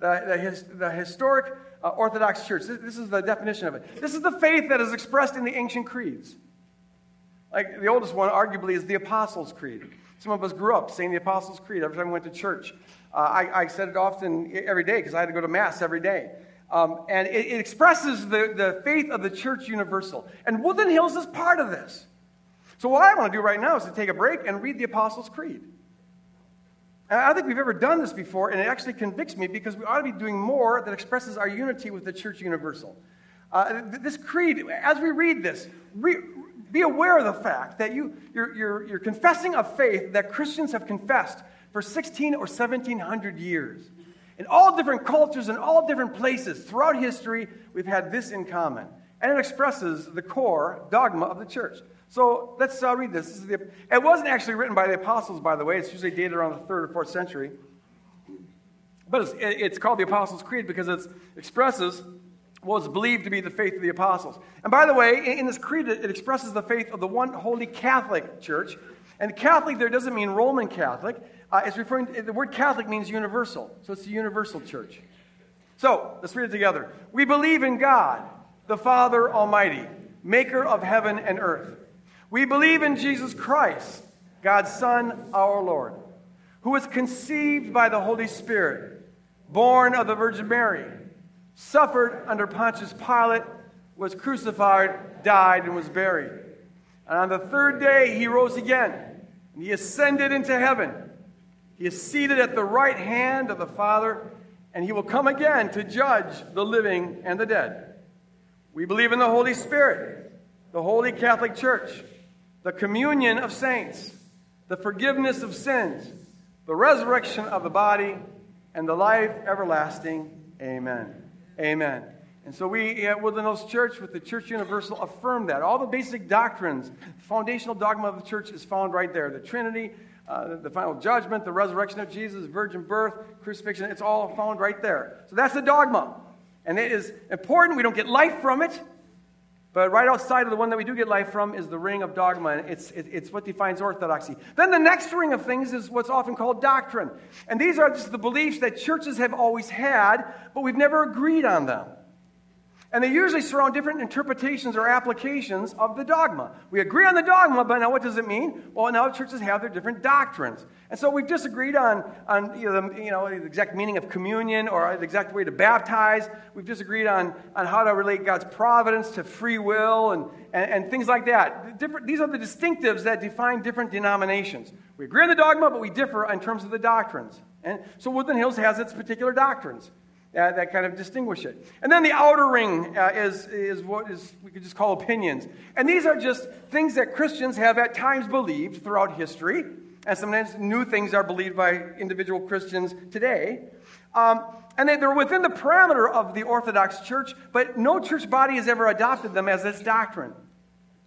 The, the, his, the historic uh, Orthodox Church. This, this, is the definition of it. This is the faith that is expressed in the ancient creeds. Like the oldest one, arguably, is the Apostles' Creed. Some of us grew up saying the Apostles' Creed every time we went to church. Uh, I, I, said it often every day because I had to go to Mass every day. Um, and it, it, expresses the, the faith of the church universal. And Woodland Hills is part of this. So, what I want to do right now is to take a break and read the Apostles' Creed. And I don't think we've ever done this before, and it actually convicts me because we ought to be doing more that expresses our unity with the church universal. Uh, this creed, as we read this, re- be aware of the fact that you, you're, you're, you're confessing a faith that Christians have confessed for 16 or 1700 years. In all different cultures and all different places throughout history, we've had this in common. And it expresses the core dogma of the church. So let's uh, read this. this the, it wasn't actually written by the apostles, by the way. It's usually dated around the third or fourth century. But it's, it's called the Apostles' Creed because it expresses was believed to be the faith of the apostles. And by the way, in this creed, it expresses the faith of the one holy Catholic Church. And Catholic there doesn't mean Roman Catholic. Uh, it's referring to, the word Catholic means universal. So it's the universal church. So let's read it together. We believe in God, the Father Almighty, maker of heaven and earth. We believe in Jesus Christ, God's Son, our Lord who was conceived by the Holy Spirit, born of the Virgin Mary, suffered under Pontius Pilate, was crucified, died, and was buried. And on the third day he rose again, and he ascended into heaven. He is seated at the right hand of the Father, and he will come again to judge the living and the dead. We believe in the Holy Spirit, the Holy Catholic Church, the communion of saints, the forgiveness of sins, the resurrection of the body, and the life everlasting. Amen. Amen. And so we at Woodland Church with the Church Universal affirm that. All the basic doctrines, the foundational dogma of the church is found right there. The Trinity, uh, the final judgment, the resurrection of Jesus, virgin birth, crucifixion, it's all found right there. So that's the dogma. And it is important. We don't get life from it. But right outside of the one that we do get life from is the ring of dogma, and it's, it, it's what defines orthodoxy. Then the next ring of things is what's often called doctrine. And these are just the beliefs that churches have always had, but we've never agreed on them. And they usually surround different interpretations or applications of the dogma. We agree on the dogma, but now what does it mean? Well, now churches have their different doctrines. And so we've disagreed on, on you know, the, you know, the exact meaning of communion or the exact way to baptize. We've disagreed on, on how to relate God's providence to free will and, and, and things like that. Different, these are the distinctives that define different denominations. We agree on the dogma, but we differ in terms of the doctrines. And so Woodland Hills has its particular doctrines. Uh, that kind of distinguish it. And then the outer ring uh, is, is what is we could just call opinions. And these are just things that Christians have at times believed throughout history, and sometimes new things are believed by individual Christians today. Um, and they, are within the parameter of the Orthodox Church, but no church body has ever adopted them as its doctrine.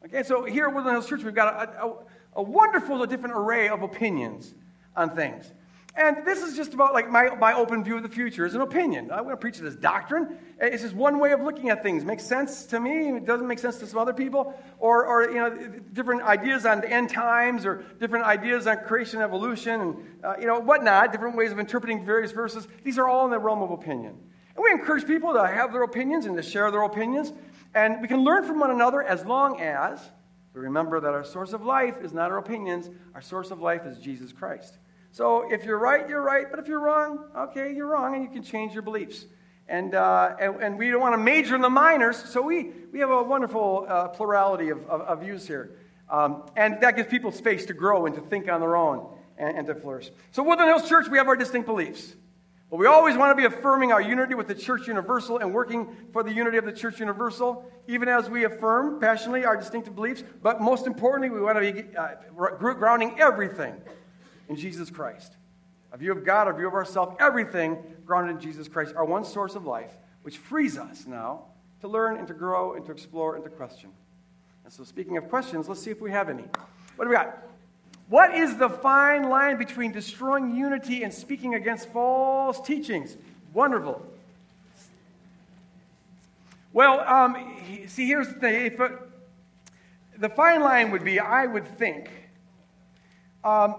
Okay, so here at Woodland Hills Church, we've got a, a, a wonderful, different array of opinions on things. And this is just about like my, my open view of the future is an opinion. I'm going to preach it as doctrine. It's just one way of looking at things. Makes sense to me. It doesn't make sense to some other people. Or, or you know, different ideas on the end times or different ideas on creation, evolution, and, uh, you know, whatnot. Different ways of interpreting various verses. These are all in the realm of opinion. And we encourage people to have their opinions and to share their opinions. And we can learn from one another as long as we remember that our source of life is not our opinions. Our source of life is Jesus Christ. So if you're right, you're right. But if you're wrong, okay, you're wrong, and you can change your beliefs. And, uh, and, and, we don't want to major in the minors, so we, we have a wonderful uh, plurality of, of, of, views here. Um, and that gives people space to grow and to think on their own and, and to flourish. So, Woodland Hills Church, we have our distinct beliefs. But we always want to be affirming our unity with the Church Universal and working for the unity of the Church Universal, even as we affirm passionately our distinctive beliefs. But most importantly, we want to be uh, grounding everything in Jesus Christ. A view of God, a view of ourselves, everything grounded in Jesus Christ, our one source of life, which frees us now to learn and to grow and to explore and to question. And so, speaking of questions, let's see if we have any. What do we got? What is the fine line between destroying unity and speaking against false teachings? Wonderful. Well, um, see, here's the thing. If, uh, the fine line would be, I would think, um,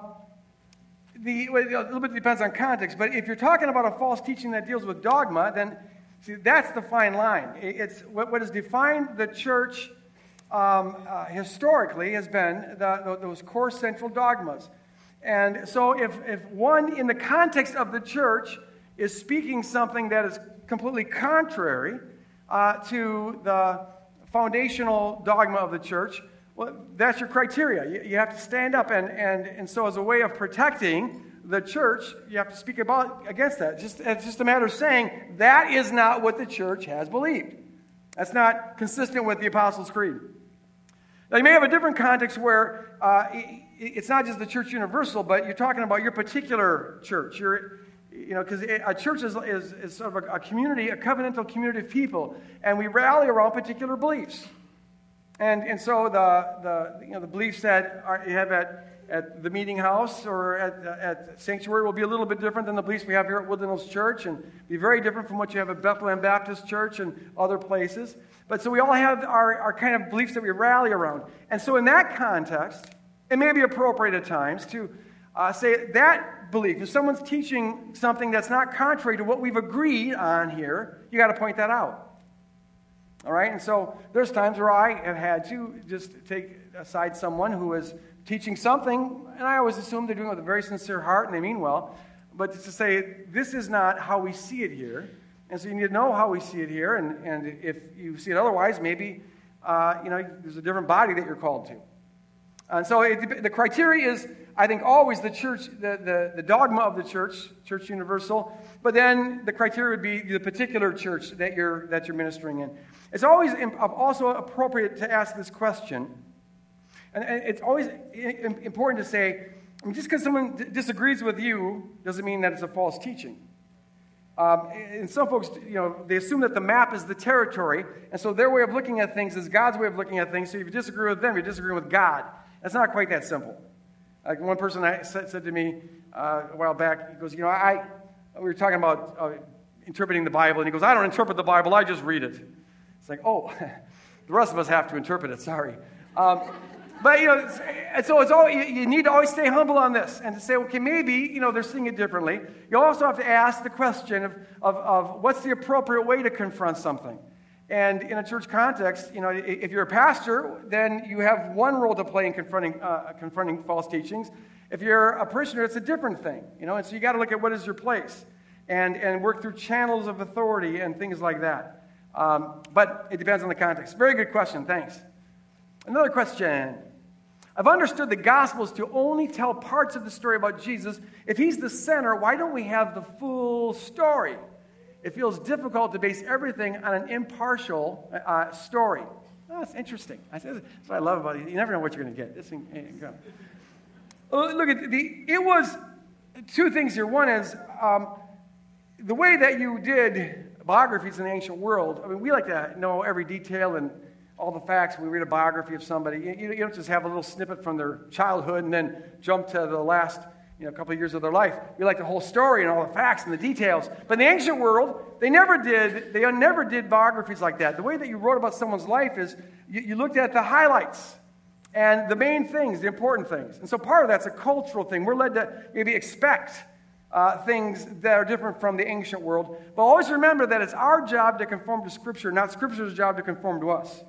the, a little bit depends on context, but if you're talking about a false teaching that deals with dogma, then see, that's the fine line. It's what, what has defined the church um, uh, historically has been the, the, those core central dogmas. And so, if, if one in the context of the church is speaking something that is completely contrary uh, to the foundational dogma of the church, well, that's your criteria. You, you, have to stand up, and, and, and so as a way of protecting the church, you have to speak about against that. Just, it's just a matter of saying that is not what the church has believed. That's not consistent with the Apostles' Creed. Now, you may have a different context where uh, it's not just the church universal, but you're talking about your particular church. You're, you know, because a church is, is, is sort of a, a community, a covenantal community of people, and we rally around particular beliefs. And, and so the, the, you know, the beliefs that you have at, at the meeting house or at, at sanctuary will be a little bit different than the beliefs we have here at Woodland Hills Church and be very different from what you have at Bethlehem Baptist Church and other places. But so we all have our, our kind of beliefs that we rally around. And so in that context, it may be appropriate at times to uh, say that belief, if someone's teaching something that's not contrary to what we've agreed on here, you got to point that out. All right? And so there's times where I have had to just take aside someone who is teaching something, and I always assume they're doing it with a very sincere heart and they mean well, but to say, this is not how we see it here. And so you need to know how we see it here, and, and if you see it otherwise, maybe uh, you know, there's a different body that you're called to. And so it, the criteria is, I think, always the church, the, the, the dogma of the church, church universal, but then the criteria would be the particular church that you're, that you're ministering in. It's always also appropriate to ask this question. And it's always important to say, I mean, just because someone disagrees with you doesn't mean that it's a false teaching. Um, and some folks, you know, they assume that the map is the territory, and so their way of looking at things is God's way of looking at things. So if you disagree with them, you're disagreeing with God. That's not quite that simple. Like one person said, said to me uh, a while back, he goes, you know, I, we were talking about uh, interpreting the Bible, and he goes, I don't interpret the Bible, I just read it. Like, oh, the rest of us have to interpret it, sorry. Um, but, you know, so it's all, you need to always stay humble on this and to say, okay, maybe, you know, they're seeing it differently. You also have to ask the question of, of, of what's the appropriate way to confront something. And in a church context, you know, if you're a pastor, then you have one role to play in confronting, uh, confronting false teachings. If you're a parishioner, it's a different thing, you know, and so you got to look at what is your place and, and work through channels of authority and things like that. Um, but it depends on the context. Very good question. Thanks. Another question. I've understood the Gospels to only tell parts of the story about Jesus. If he's the center, why don't we have the full story? It feels difficult to base everything on an impartial uh, story. Oh, that's interesting. That's what I love about it. You never know what you're going to get. This thing, look at the. It was two things here. One is um, the way that you did biographies in the ancient world. I mean, we like to know every detail and all the facts we read a biography of somebody. You, you don't just have a little snippet from their childhood and then jump to the last you know, couple of years of their life. We like the whole story and all the facts and the details. But in the ancient world, they never did, they never did biographies like that. The way that you wrote about someone's life is you, you looked at the highlights and the main things, the important things. And so part of that's a cultural thing. We're led to maybe expect uh, things that are different from the ancient world. But always remember that it's our job to conform to Scripture, not Scripture's job to conform to us.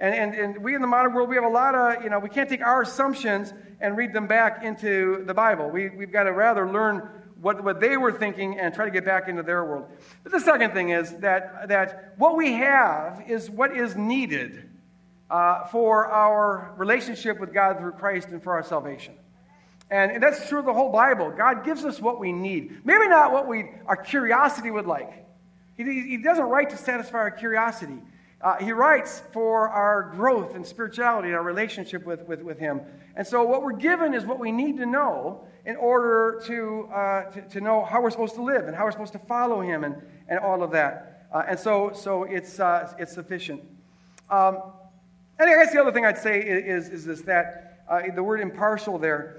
And, and, and we in the modern world, we have a lot of, you know, we can't take our assumptions and read them back into the Bible. We, we've got to rather learn what, what they were thinking and try to get back into their world. But the second thing is that, that what we have is what is needed uh, for our relationship with God through Christ and for our salvation. And that's true of the whole Bible. God gives us what we need. Maybe not what we, our curiosity would like. He, he doesn't write to satisfy our curiosity. Uh, he writes for our growth and spirituality and our relationship with, with, with Him. And so, what we're given is what we need to know in order to, uh, to, to, know how we're supposed to live and how we're supposed to follow Him and, and all of that. Uh, and so, so it's, uh, it's sufficient. Um, and I guess the other thing I'd say is, is this that uh, the word impartial there,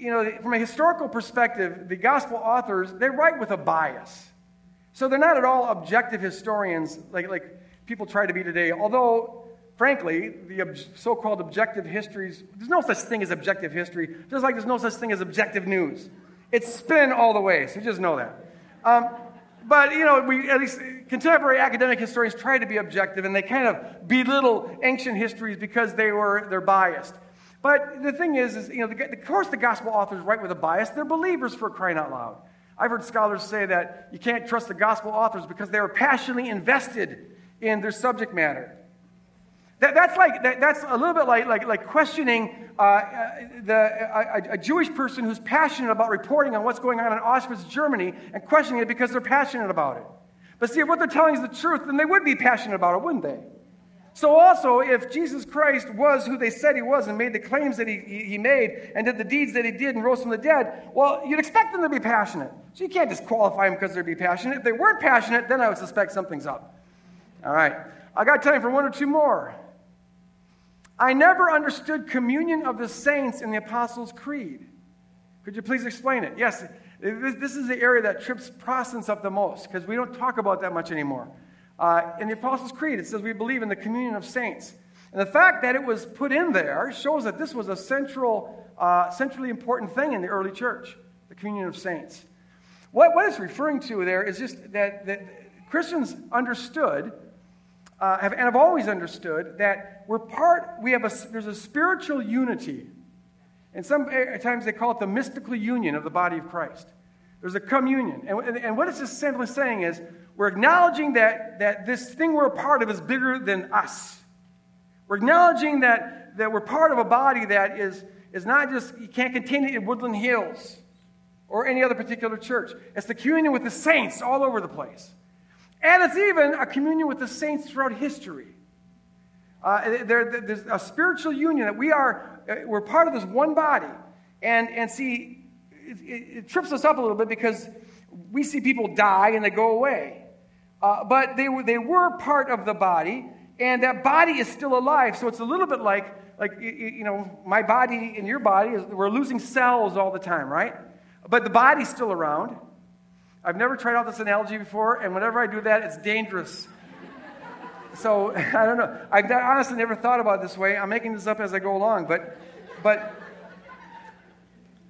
you know, from a historical perspective, the gospel authors, they write with a bias. So they're not at all objective historians like, like people try to be today. Although, frankly, the so called objective histories, there's no such thing as objective history, just like there's no such thing as objective news. It's spin all the way, so you just know that. Um, but, you know, we, at least contemporary academic historians try to be objective and they kind of belittle ancient histories because they were, they're biased. But the thing is, is you know, the, of course the gospel authors write with a bias. They're believers for crying out loud. I've heard scholars say that you can't trust the gospel authors because they were passionately invested in their subject matter. That, that's like that, that's a little bit like like, like questioning uh, uh the, a, a, Jewish person who's passionate about reporting on what's going on in Auschwitz, Germany, and questioning it because they're passionate about it. But see, if what they're telling is the truth, then they would be passionate about it, wouldn't they? So also, if Jesus Christ was who they said he was and made the claims that he, he made and did the deeds that he did and rose from the dead, well, you'd expect them to be passionate. So you can't disqualify them because they'd be passionate. If they weren't passionate, then I would suspect something's up. All right. I got time for one or two more. I never understood communion of the saints in the Apostles' Creed. Could you please explain it? Yes, this is the area that trips Protestants up the most because we don't talk about that much anymore. Uh, in the Apostles' Creed, it says we believe in the communion of saints. And the fact that it was put in there shows that this was a central, uh, centrally important thing in the early church, the communion of saints. What, what it's referring to there is just that, that Christians understood uh, have, and have always understood that we're part, we have a, there's a spiritual unity And sometimes they call it the mystical union of the body of Christ. There's a communion. And, and, what it's just simply saying is we're acknowledging that, that this thing we're a part of is bigger than us. We're acknowledging that, that we're part of a body that is, is not just, you can't contain it in Woodland Hills or any other particular church. It's the communion with the saints all over the place. And it's even a communion with the saints throughout history. Uh, there, there's a spiritual union that we are, uh, we're part of this one body. And, and see, it, it, trips us up a little bit because we see people die and they go away. Uh, but they were, they were part of the body, and that body is still alive. So it's a little bit like, like you know, my body and your body, is, we're losing cells all the time, right? But the body's still around. I've never tried out this analogy before, and whenever I do that, it's dangerous so I don't know. I honestly never thought about it this way. I'm making this up as I go along, but, but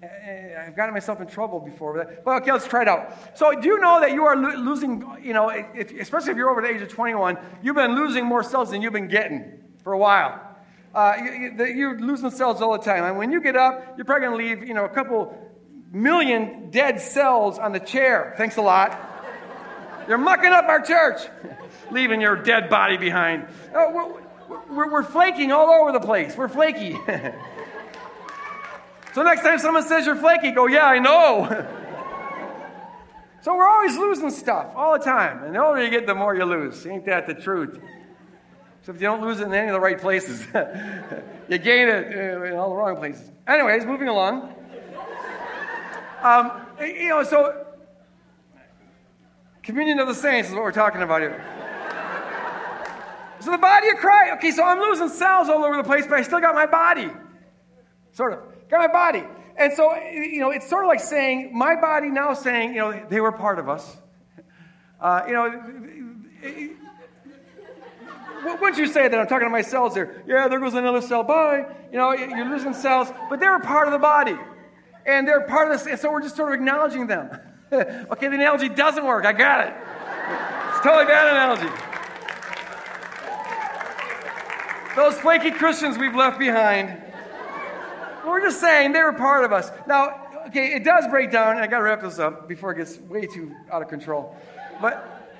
I've gotten myself in trouble before. But, well, okay, let's try it out. So, do you know that you are lo- losing, you know, if, especially if you're over the age of 21, you've been losing more cells than you've been getting for a while. Uh, you, are losing cells all the time. And when you get up, you're probably going to leave, you know, a couple million dead cells on the chair. Thanks a lot. You're mucking up our church leaving your dead body behind. Oh, we're, we're, we're flaking all over the place. We're flaky. so next time someone says you're flaky, go, yeah, I know. so we're always losing stuff all the time. And the older you get, the more you lose. Ain't that the truth? So if you don't lose it in any of the right places, you gain it uh, in all the wrong places. Anyways, moving along. Um, you know, so communion of the saints is what we're talking about here. So the body of Christ. Okay, so I'm losing cells all over the place, but I still got my body. Sort of. Got my body. And so, you know, it's sort of like saying, my body now saying, you know, they were part of us. Uh, you know, once you say that, I'm talking to my cells here. Yeah, there goes another cell. Bye. You know, you're losing cells, but they were part of the body. And they're part of this. And so we're just sort of acknowledging them. okay, the analogy doesn't work. I got it. It's totally bad analogy. Those flaky Christians we've left behind. We're just saying they were part of us. Now, okay, it does break down, and I got to wrap this up before it gets way too out of control. But,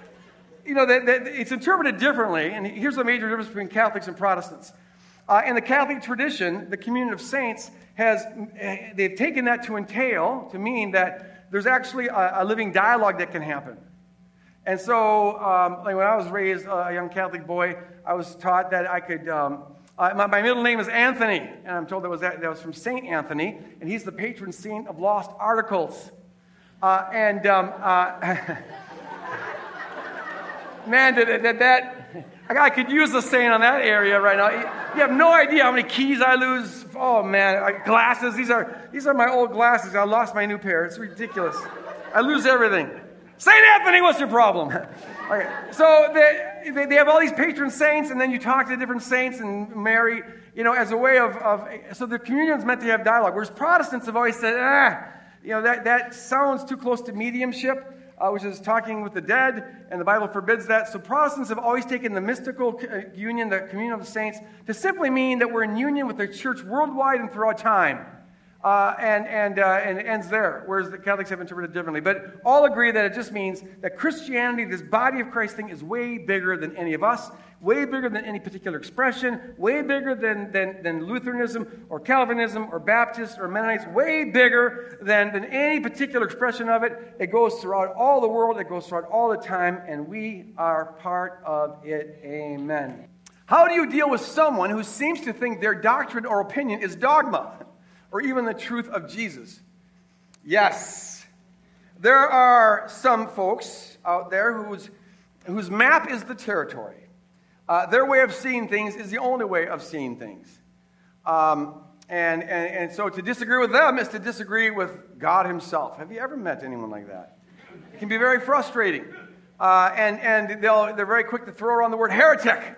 you know, that, that it's interpreted differently, and here's the major difference between Catholics and Protestants. Uh, in the Catholic tradition, the communion of saints has, eh, they've taken that to entail, to mean that there's actually a, a living dialogue that can happen. And so, um, like when I was raised uh, a young Catholic boy, I was taught that I could. Um, uh, my, my, middle name is Anthony, and I'm told that was, that, that was from Saint Anthony, and he's the patron saint of lost articles. Uh, and um, uh, man, did, did that I could use the saint on that area right now. You have no idea how many keys I lose. Oh man, glasses. These are these are my old glasses. I lost my new pair. It's ridiculous. I lose everything. St. Anthony, what's your problem? okay, so they, they, they, have all these patron saints, and then you talk to different saints and Mary, you know, as a way of, of so the communion is meant to have dialogue. Whereas Protestants have always said, ah, you know, that, that sounds too close to mediumship. Uh, which is talking with the dead, and the Bible forbids that. So Protestants have always taken the mystical uh, union, the communion of the saints, to simply mean that we're in union with the church worldwide and throughout time. Uh, and, and, uh, and it ends there, whereas the Catholics have interpreted differently. But all agree that it just means that Christianity, this body of Christ thing, is way bigger than any of us, way bigger than any particular expression, way bigger than, than, than Lutheranism or Calvinism or Baptists or Mennonites, way bigger than, than any particular expression of it. It goes throughout all the world, it goes throughout all the time, and we are part of it. Amen. How do you deal with someone who seems to think their doctrine or opinion is dogma? or even the truth of Jesus? Yes. There are some folks out there whose, whose map is the territory. Uh, their way of seeing things is the only way of seeing things. Um, and, and, and so to disagree with them is to disagree with God Himself. Have you ever met anyone like that? It can be very frustrating. Uh, and and they'll, they're very quick to throw around the word heretic.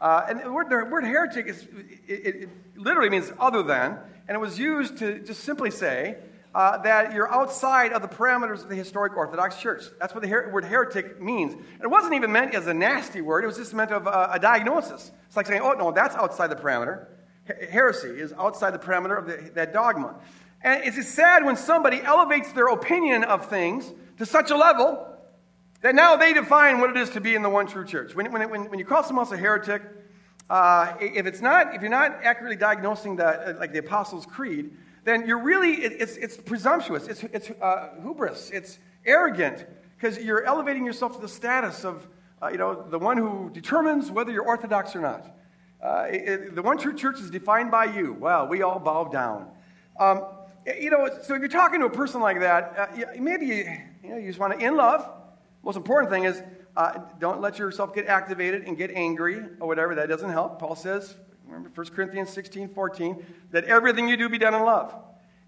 Uh, and the word, the word heretic is, it, it, literally means other than, and it was used to just simply say uh, that you're outside of the parameters of the historic Orthodox Church. That's what the her- word heretic means. And it wasn't even meant as a nasty word, it was just meant of uh, a diagnosis. It's like saying, oh, no, that's outside the parameter. heresy, is outside the parameter of the, that dogma. And it's sad when somebody elevates their opinion of things to such a level that now they define what it is to be in the one true church. When, when, when, when you call someone else a heretic, uh, if it's not, if you're not accurately diagnosing the, like the Apostles' Creed, then you're really, it, it's, it's presumptuous, it's, it's uh, hubris, it's arrogant, because you're elevating yourself to the status of, uh, you know, the one who determines whether you're orthodox or not. Uh, it, the one true church is defined by you. Well, we all bow down. Um, you know, so if you're talking to a person like that, uh, maybe you, you, know, you just want to, in love, most important thing is uh, don't let yourself get activated and get angry or whatever. That doesn't help. Paul says, remember 1 Corinthians 16, 14, that everything you do be done in love.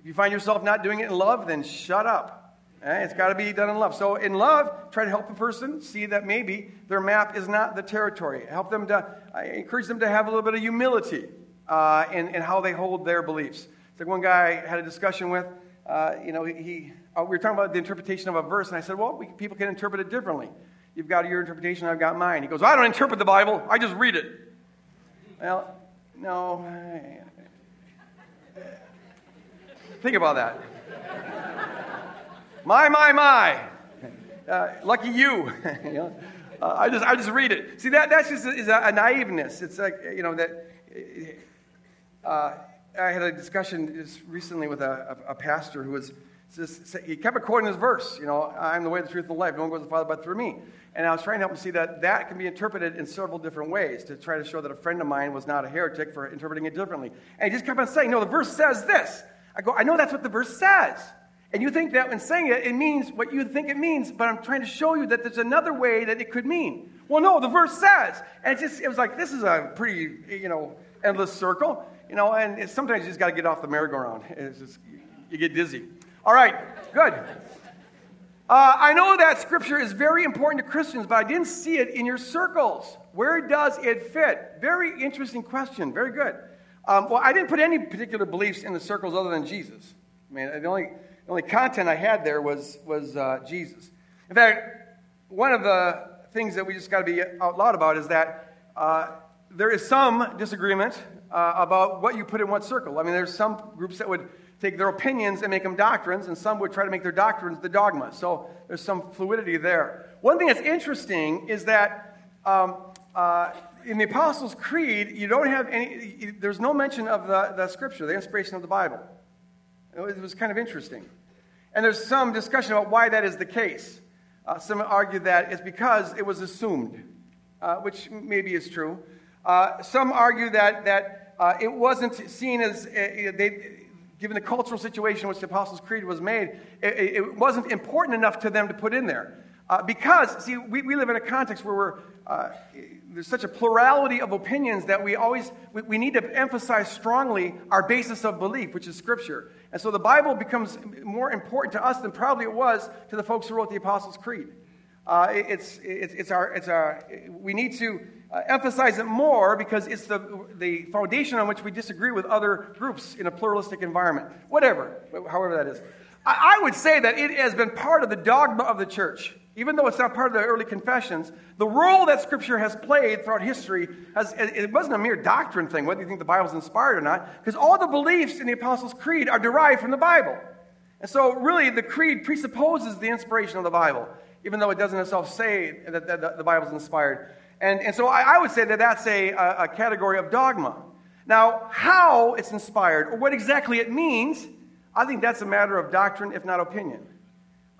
If you find yourself not doing it in love, then shut up. Eh? It's got to be done in love. So, in love, try to help a person see that maybe their map is not the territory. Help them to, I encourage them to have a little bit of humility uh, in, in how they hold their beliefs. It's like one guy I had a discussion with, uh, you know, he, uh, we were talking about the interpretation of a verse, and I said, well, we, people can interpret it differently. You've got your interpretation, I've got mine. He goes, I don't interpret the Bible, I just read it. Well, no. Think about that. My, my, my. Uh, lucky you. uh, I, just, I just read it. See, that, that's just is a, a naiveness. It's like, you know, that. Uh, I had a discussion just recently with a, a, a pastor who was just, he kept quoting this verse, you know, I'm the way, the truth, and the life. No one goes to the Father but through me. And I was trying to help him see that that can be interpreted in several different ways to try to show that a friend of mine was not a heretic for interpreting it differently. And he just kept on saying, no, the verse says this. I go, I know that's what the verse says. And you think that when saying it, it means what you think it means, but I'm trying to show you that there's another way that it could mean. Well, no, the verse says. And it just, it was like, this is a pretty, you know, endless circle, you know, and sometimes you just got to get off the merry-go-round. It's just, you get dizzy. All right, good. Uh, I know that scripture is very important to Christians, but I didn't see it in your circles. Where does it fit? Very interesting question. Very good. Um, well, I didn't put any particular beliefs in the circles other than Jesus. I mean, the only, the only content I had there was, was uh, Jesus. In fact, one of the things that we just got to be out loud about is that uh, there is some disagreement uh, about what you put in what circle. I mean, there's some groups that would take their opinions and make them doctrines, and some would try to make their doctrines the dogma. So there's some fluidity there. One thing that's interesting is that um, uh, in the Apostles' Creed, you don't have any, there's no mention of the, the scripture, the inspiration of the Bible. It was kind of interesting. And there's some discussion about why that is the case. Uh, some argue that it's because it was assumed, uh, which maybe is true. Uh, some argue that, that uh, it wasn't seen as, uh, they, given the cultural situation in which the Apostles' Creed was made, it, it wasn't important enough to them to put in there. Uh, because, see, we, we live in a context where we're, uh, there's such a plurality of opinions that we always, we, we need to emphasize strongly our basis of belief, which is Scripture. And so the Bible becomes more important to us than probably it was to the folks who wrote the Apostles' Creed. Uh, it's, it's, it's, our, it's our, we need to uh, emphasize it more because it's the, the foundation on which we disagree with other groups in a pluralistic environment. Whatever, however that is. I, I would say that it has been part of the dogma of the church. Even though it's not part of the early confessions, the role that Scripture has played throughout history, has, it wasn't a mere doctrine thing, whether you think the Bible's inspired or not, because all the beliefs in the Apostles' Creed are derived from the Bible. And so, really, the Creed presupposes the inspiration of the Bible, even though it doesn't itself say that, the Bible's inspired. And, and so I, I would say that that's a, a category of dogma. Now, how it's inspired, or what exactly it means, I think that's a matter of doctrine, if not opinion.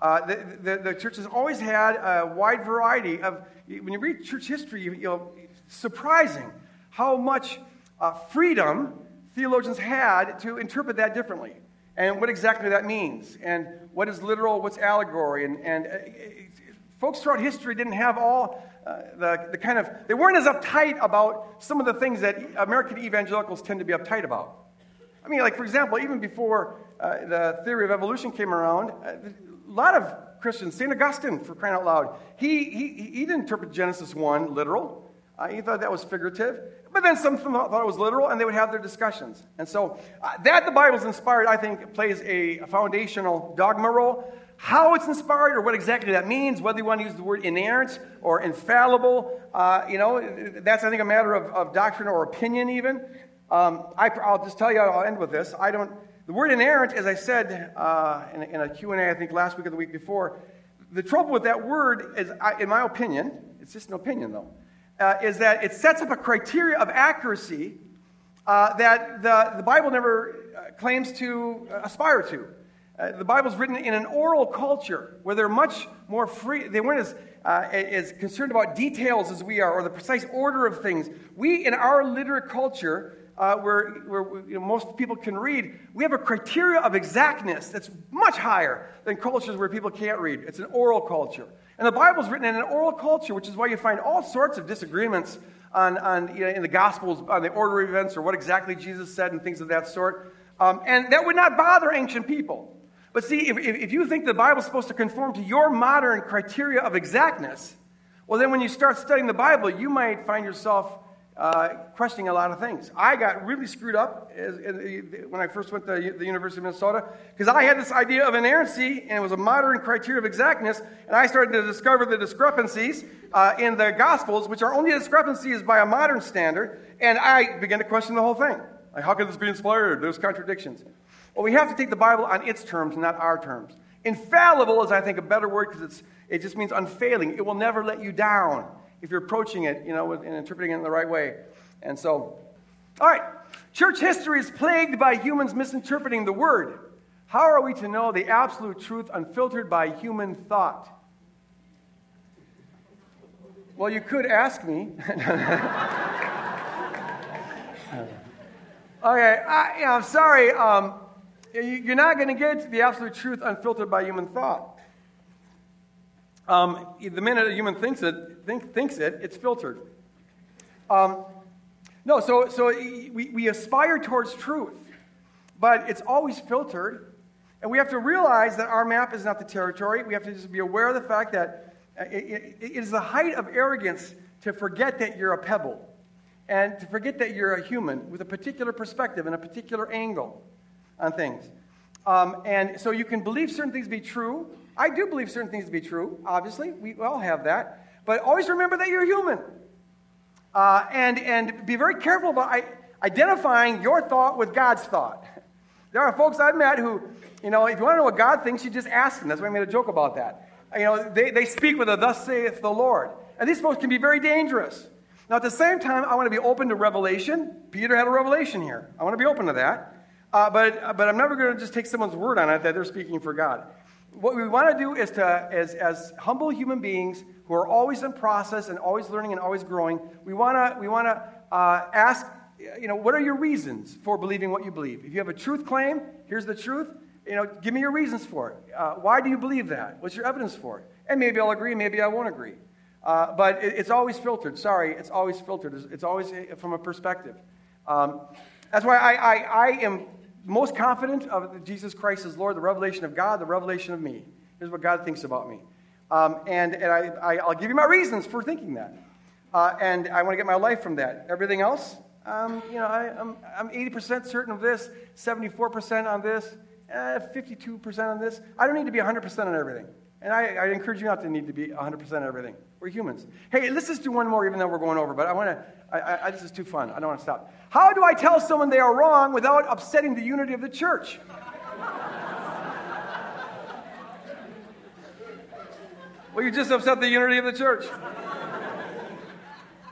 Uh, the, the, the, church has always had a wide variety of, when you read church history, you, know, surprising how much uh, freedom theologians had to interpret that differently, and what exactly that means, and what is literal, what's allegory, and, and uh, folks throughout history didn't have all uh, the, the kind of, they weren't as uptight about some of the things that American evangelicals tend to be uptight about. I mean, like, for example, even before uh, the theory of evolution came around, uh, a lot of Christians, St. Augustine, for crying out loud, he, he, he didn't interpret Genesis 1 literal. Uh, he thought that was figurative. But then some thought it was literal, and they would have their discussions. And so, uh, that the Bible's inspired, I think, plays a foundational dogma role. How it's inspired or what exactly that means, whether you want to use the word inerrant or infallible, uh, you know, that's, I think, a matter of, of doctrine or opinion, even. Um, I, will just tell you, I'll end with this. I don't, the word inerrant, as I said uh, in, in, a Q&A, I think last week or the week before, the trouble with that word is, in my opinion, it's just an opinion though, uh, is that it sets up a criteria of accuracy uh, that the, the Bible never uh, claims to aspire to. Uh, the Bible's written in an oral culture where they're much more free. They weren't as, uh, as concerned about details as we are or the precise order of things. We, in our literate culture, uh, where, where you know, most people can read, we have a criteria of exactness that's much higher than cultures where people can't read. It's an oral culture. And the Bible's written in an oral culture, which is why you find all sorts of disagreements on, on you know, in the Gospels on the order of events or what exactly Jesus said and things of that sort. Um, and that would not bother ancient people. But see, if, if you think the Bible's supposed to conform to your modern criteria of exactness, well, then when you start studying the Bible, you might find yourself uh, questioning a lot of things. I got really screwed up as, when I first went to the University of Minnesota because I had this idea of inerrancy, and it was a modern criteria of exactness, and I started to discover the discrepancies uh, in the Gospels, which are only discrepancies by a modern standard, and I began to question the whole thing. Like, how could this be inspired? There's contradictions. Well, we have to take the Bible on its terms, not our terms. Infallible is, I think, a better word because it just means unfailing. It will never let you down if you're approaching it, you know, and interpreting it in the right way. And so, all right, church history is plagued by humans misinterpreting the word. How are we to know the absolute truth unfiltered by human thought? Well, you could ask me. okay, I, am sorry. Um, you're not going to get the absolute truth unfiltered by human thought. Um, the minute a human thinks it, think, thinks it, it's filtered. Um, no, so, so we, we aspire towards truth, but it's always filtered. And we have to realize that our map is not the territory. We have to just be aware of the fact that uh, it, it is the height of arrogance to forget that you're a pebble and to forget that you're a human with a particular perspective and a particular angle on things. Um, and so you can believe certain things to be true. I do believe certain things to be true, obviously. We all have that. But always remember that you're human. Uh, and, and be very careful about identifying your thought with God's thought. There are folks I've met who, you know, if you want to know what God thinks, you just ask him. That's why I made a joke about that. You know, they, they speak with a thus saith the Lord. And these folks can be very dangerous. Now, at the same time, I want to be open to revelation. Peter had a revelation here. I want to be open to that. Uh, but, but I'm never going to just take someone's word on it that they're speaking for God. What we want to do is to, as, as humble human beings who are always in process and always learning and always growing, we want to, we want to uh, ask, you know, what are your reasons for believing what you believe? If you have a truth claim, here's the truth. You know, give me your reasons for it. Uh, why do you believe that? What's your evidence for it? And maybe I'll agree, maybe I won't agree. Uh, but it, it's always filtered. Sorry, it's always filtered. It's, it's always from a perspective. Um, that's why I, I, I am most confident of Jesus Christ as Lord, the revelation of God, the revelation of me. Here's what God thinks about me. Um, and and I, I, will give you my reasons for thinking that. Uh, and I want to get my life from that. Everything else, um, you know, I, am I'm, I'm 80% certain of this, 74% on this, uh, 52% on this. I don't need to be 100% on everything. And I, I encourage you not to need to be 100% on everything. We're humans. Hey, let's just do one more, even though we're going over. But I want to, I, I, this is too fun. I don't want to stop. How do I tell someone they are wrong without upsetting the unity of the church? well, you just upset the unity of the church.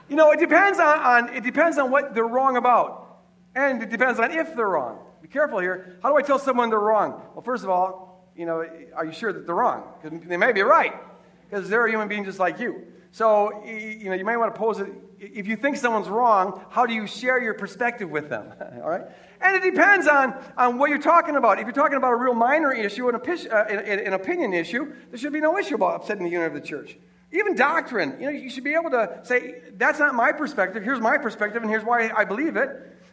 You know, it depends on, on, it depends on what they're wrong about. And it depends on if they're wrong. Be careful here. How do I tell someone they're wrong? Well, first of all, you know, are you sure that they're wrong? Because they may be right. Because they're a human being just like you. So, you know, you may want to pose it. If you think someone's wrong, how do you share your perspective with them? All right? And it depends on, on what you're talking about. If you're talking about a real minor issue, an, uh, an, an opinion issue, there should be no issue about upsetting the unity of the church. Even doctrine, you know, you should be able to say, that's not my perspective, here's my perspective, and here's why I believe it,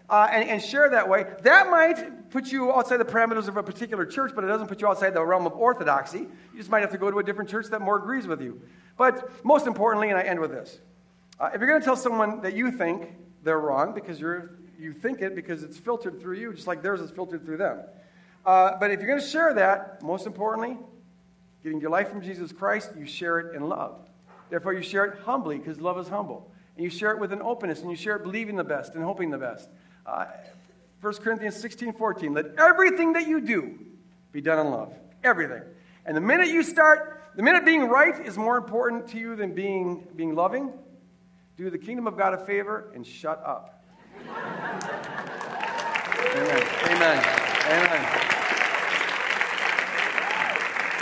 uh, and, and share that way. That might put you outside the parameters of a particular church, but it doesn't put you outside the realm of orthodoxy. You just might have to go to a different church that more agrees with you. But most importantly, and I end with this uh, if you're going to tell someone that you think they're wrong because you're, you think it because it's filtered through you, just like theirs is filtered through them. Uh, but if you're going to share that, most importantly, getting your life from Jesus Christ, you share it in love. Therefore, you share it humbly because love is humble. And you share it with an openness and you share it believing the best and hoping the best. Uh, 1 Corinthians 16 14. Let everything that you do be done in love. Everything. And the minute you start, the minute being right is more important to you than being, being loving, do the kingdom of God a favor and shut up. Amen. Amen. Amen.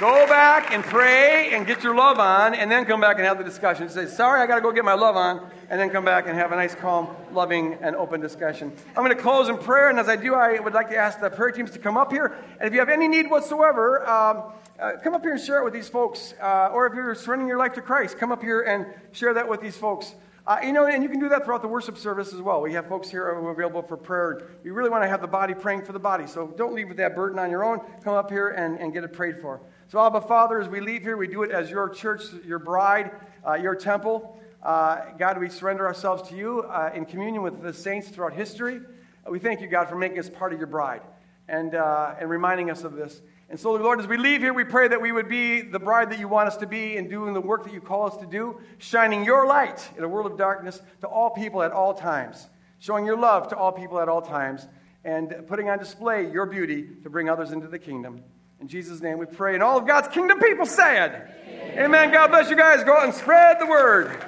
Go back and pray and get your love on, and then come back and have the discussion. Say, sorry, I got to go get my love on, and then come back and have a nice, calm, loving, and open discussion. I'm going to close in prayer, and as I do, I would like to ask the prayer teams to come up here. And if you have any need whatsoever, um, uh, come up here and share it with these folks. Uh, or if you're surrendering your life to Christ, come up here and share that with these folks. Uh, you know, and you can do that throughout the worship service as well. We have folks here who are available for prayer. We really want to have the body praying for the body. So don't leave with that burden on your own. Come up here and, and get it prayed for. So, Abba Father, as we leave here, we do it as your church, your bride, uh, your temple. Uh, God, we surrender ourselves to you uh, in communion with the saints throughout history. we thank you, God, for making us part of your bride and, uh, and reminding us of this. And so, Lord, as we leave here, we pray that we would be the bride that you want us to be and doing the work that you call us to do, shining your light in a world of darkness to all people at all times, showing your love to all people at all times, and putting on display your beauty to bring others into the kingdom. In Jesus' name we pray. And all of God's kingdom people said. Amen. Amen. God bless you guys. Go out and spread the word.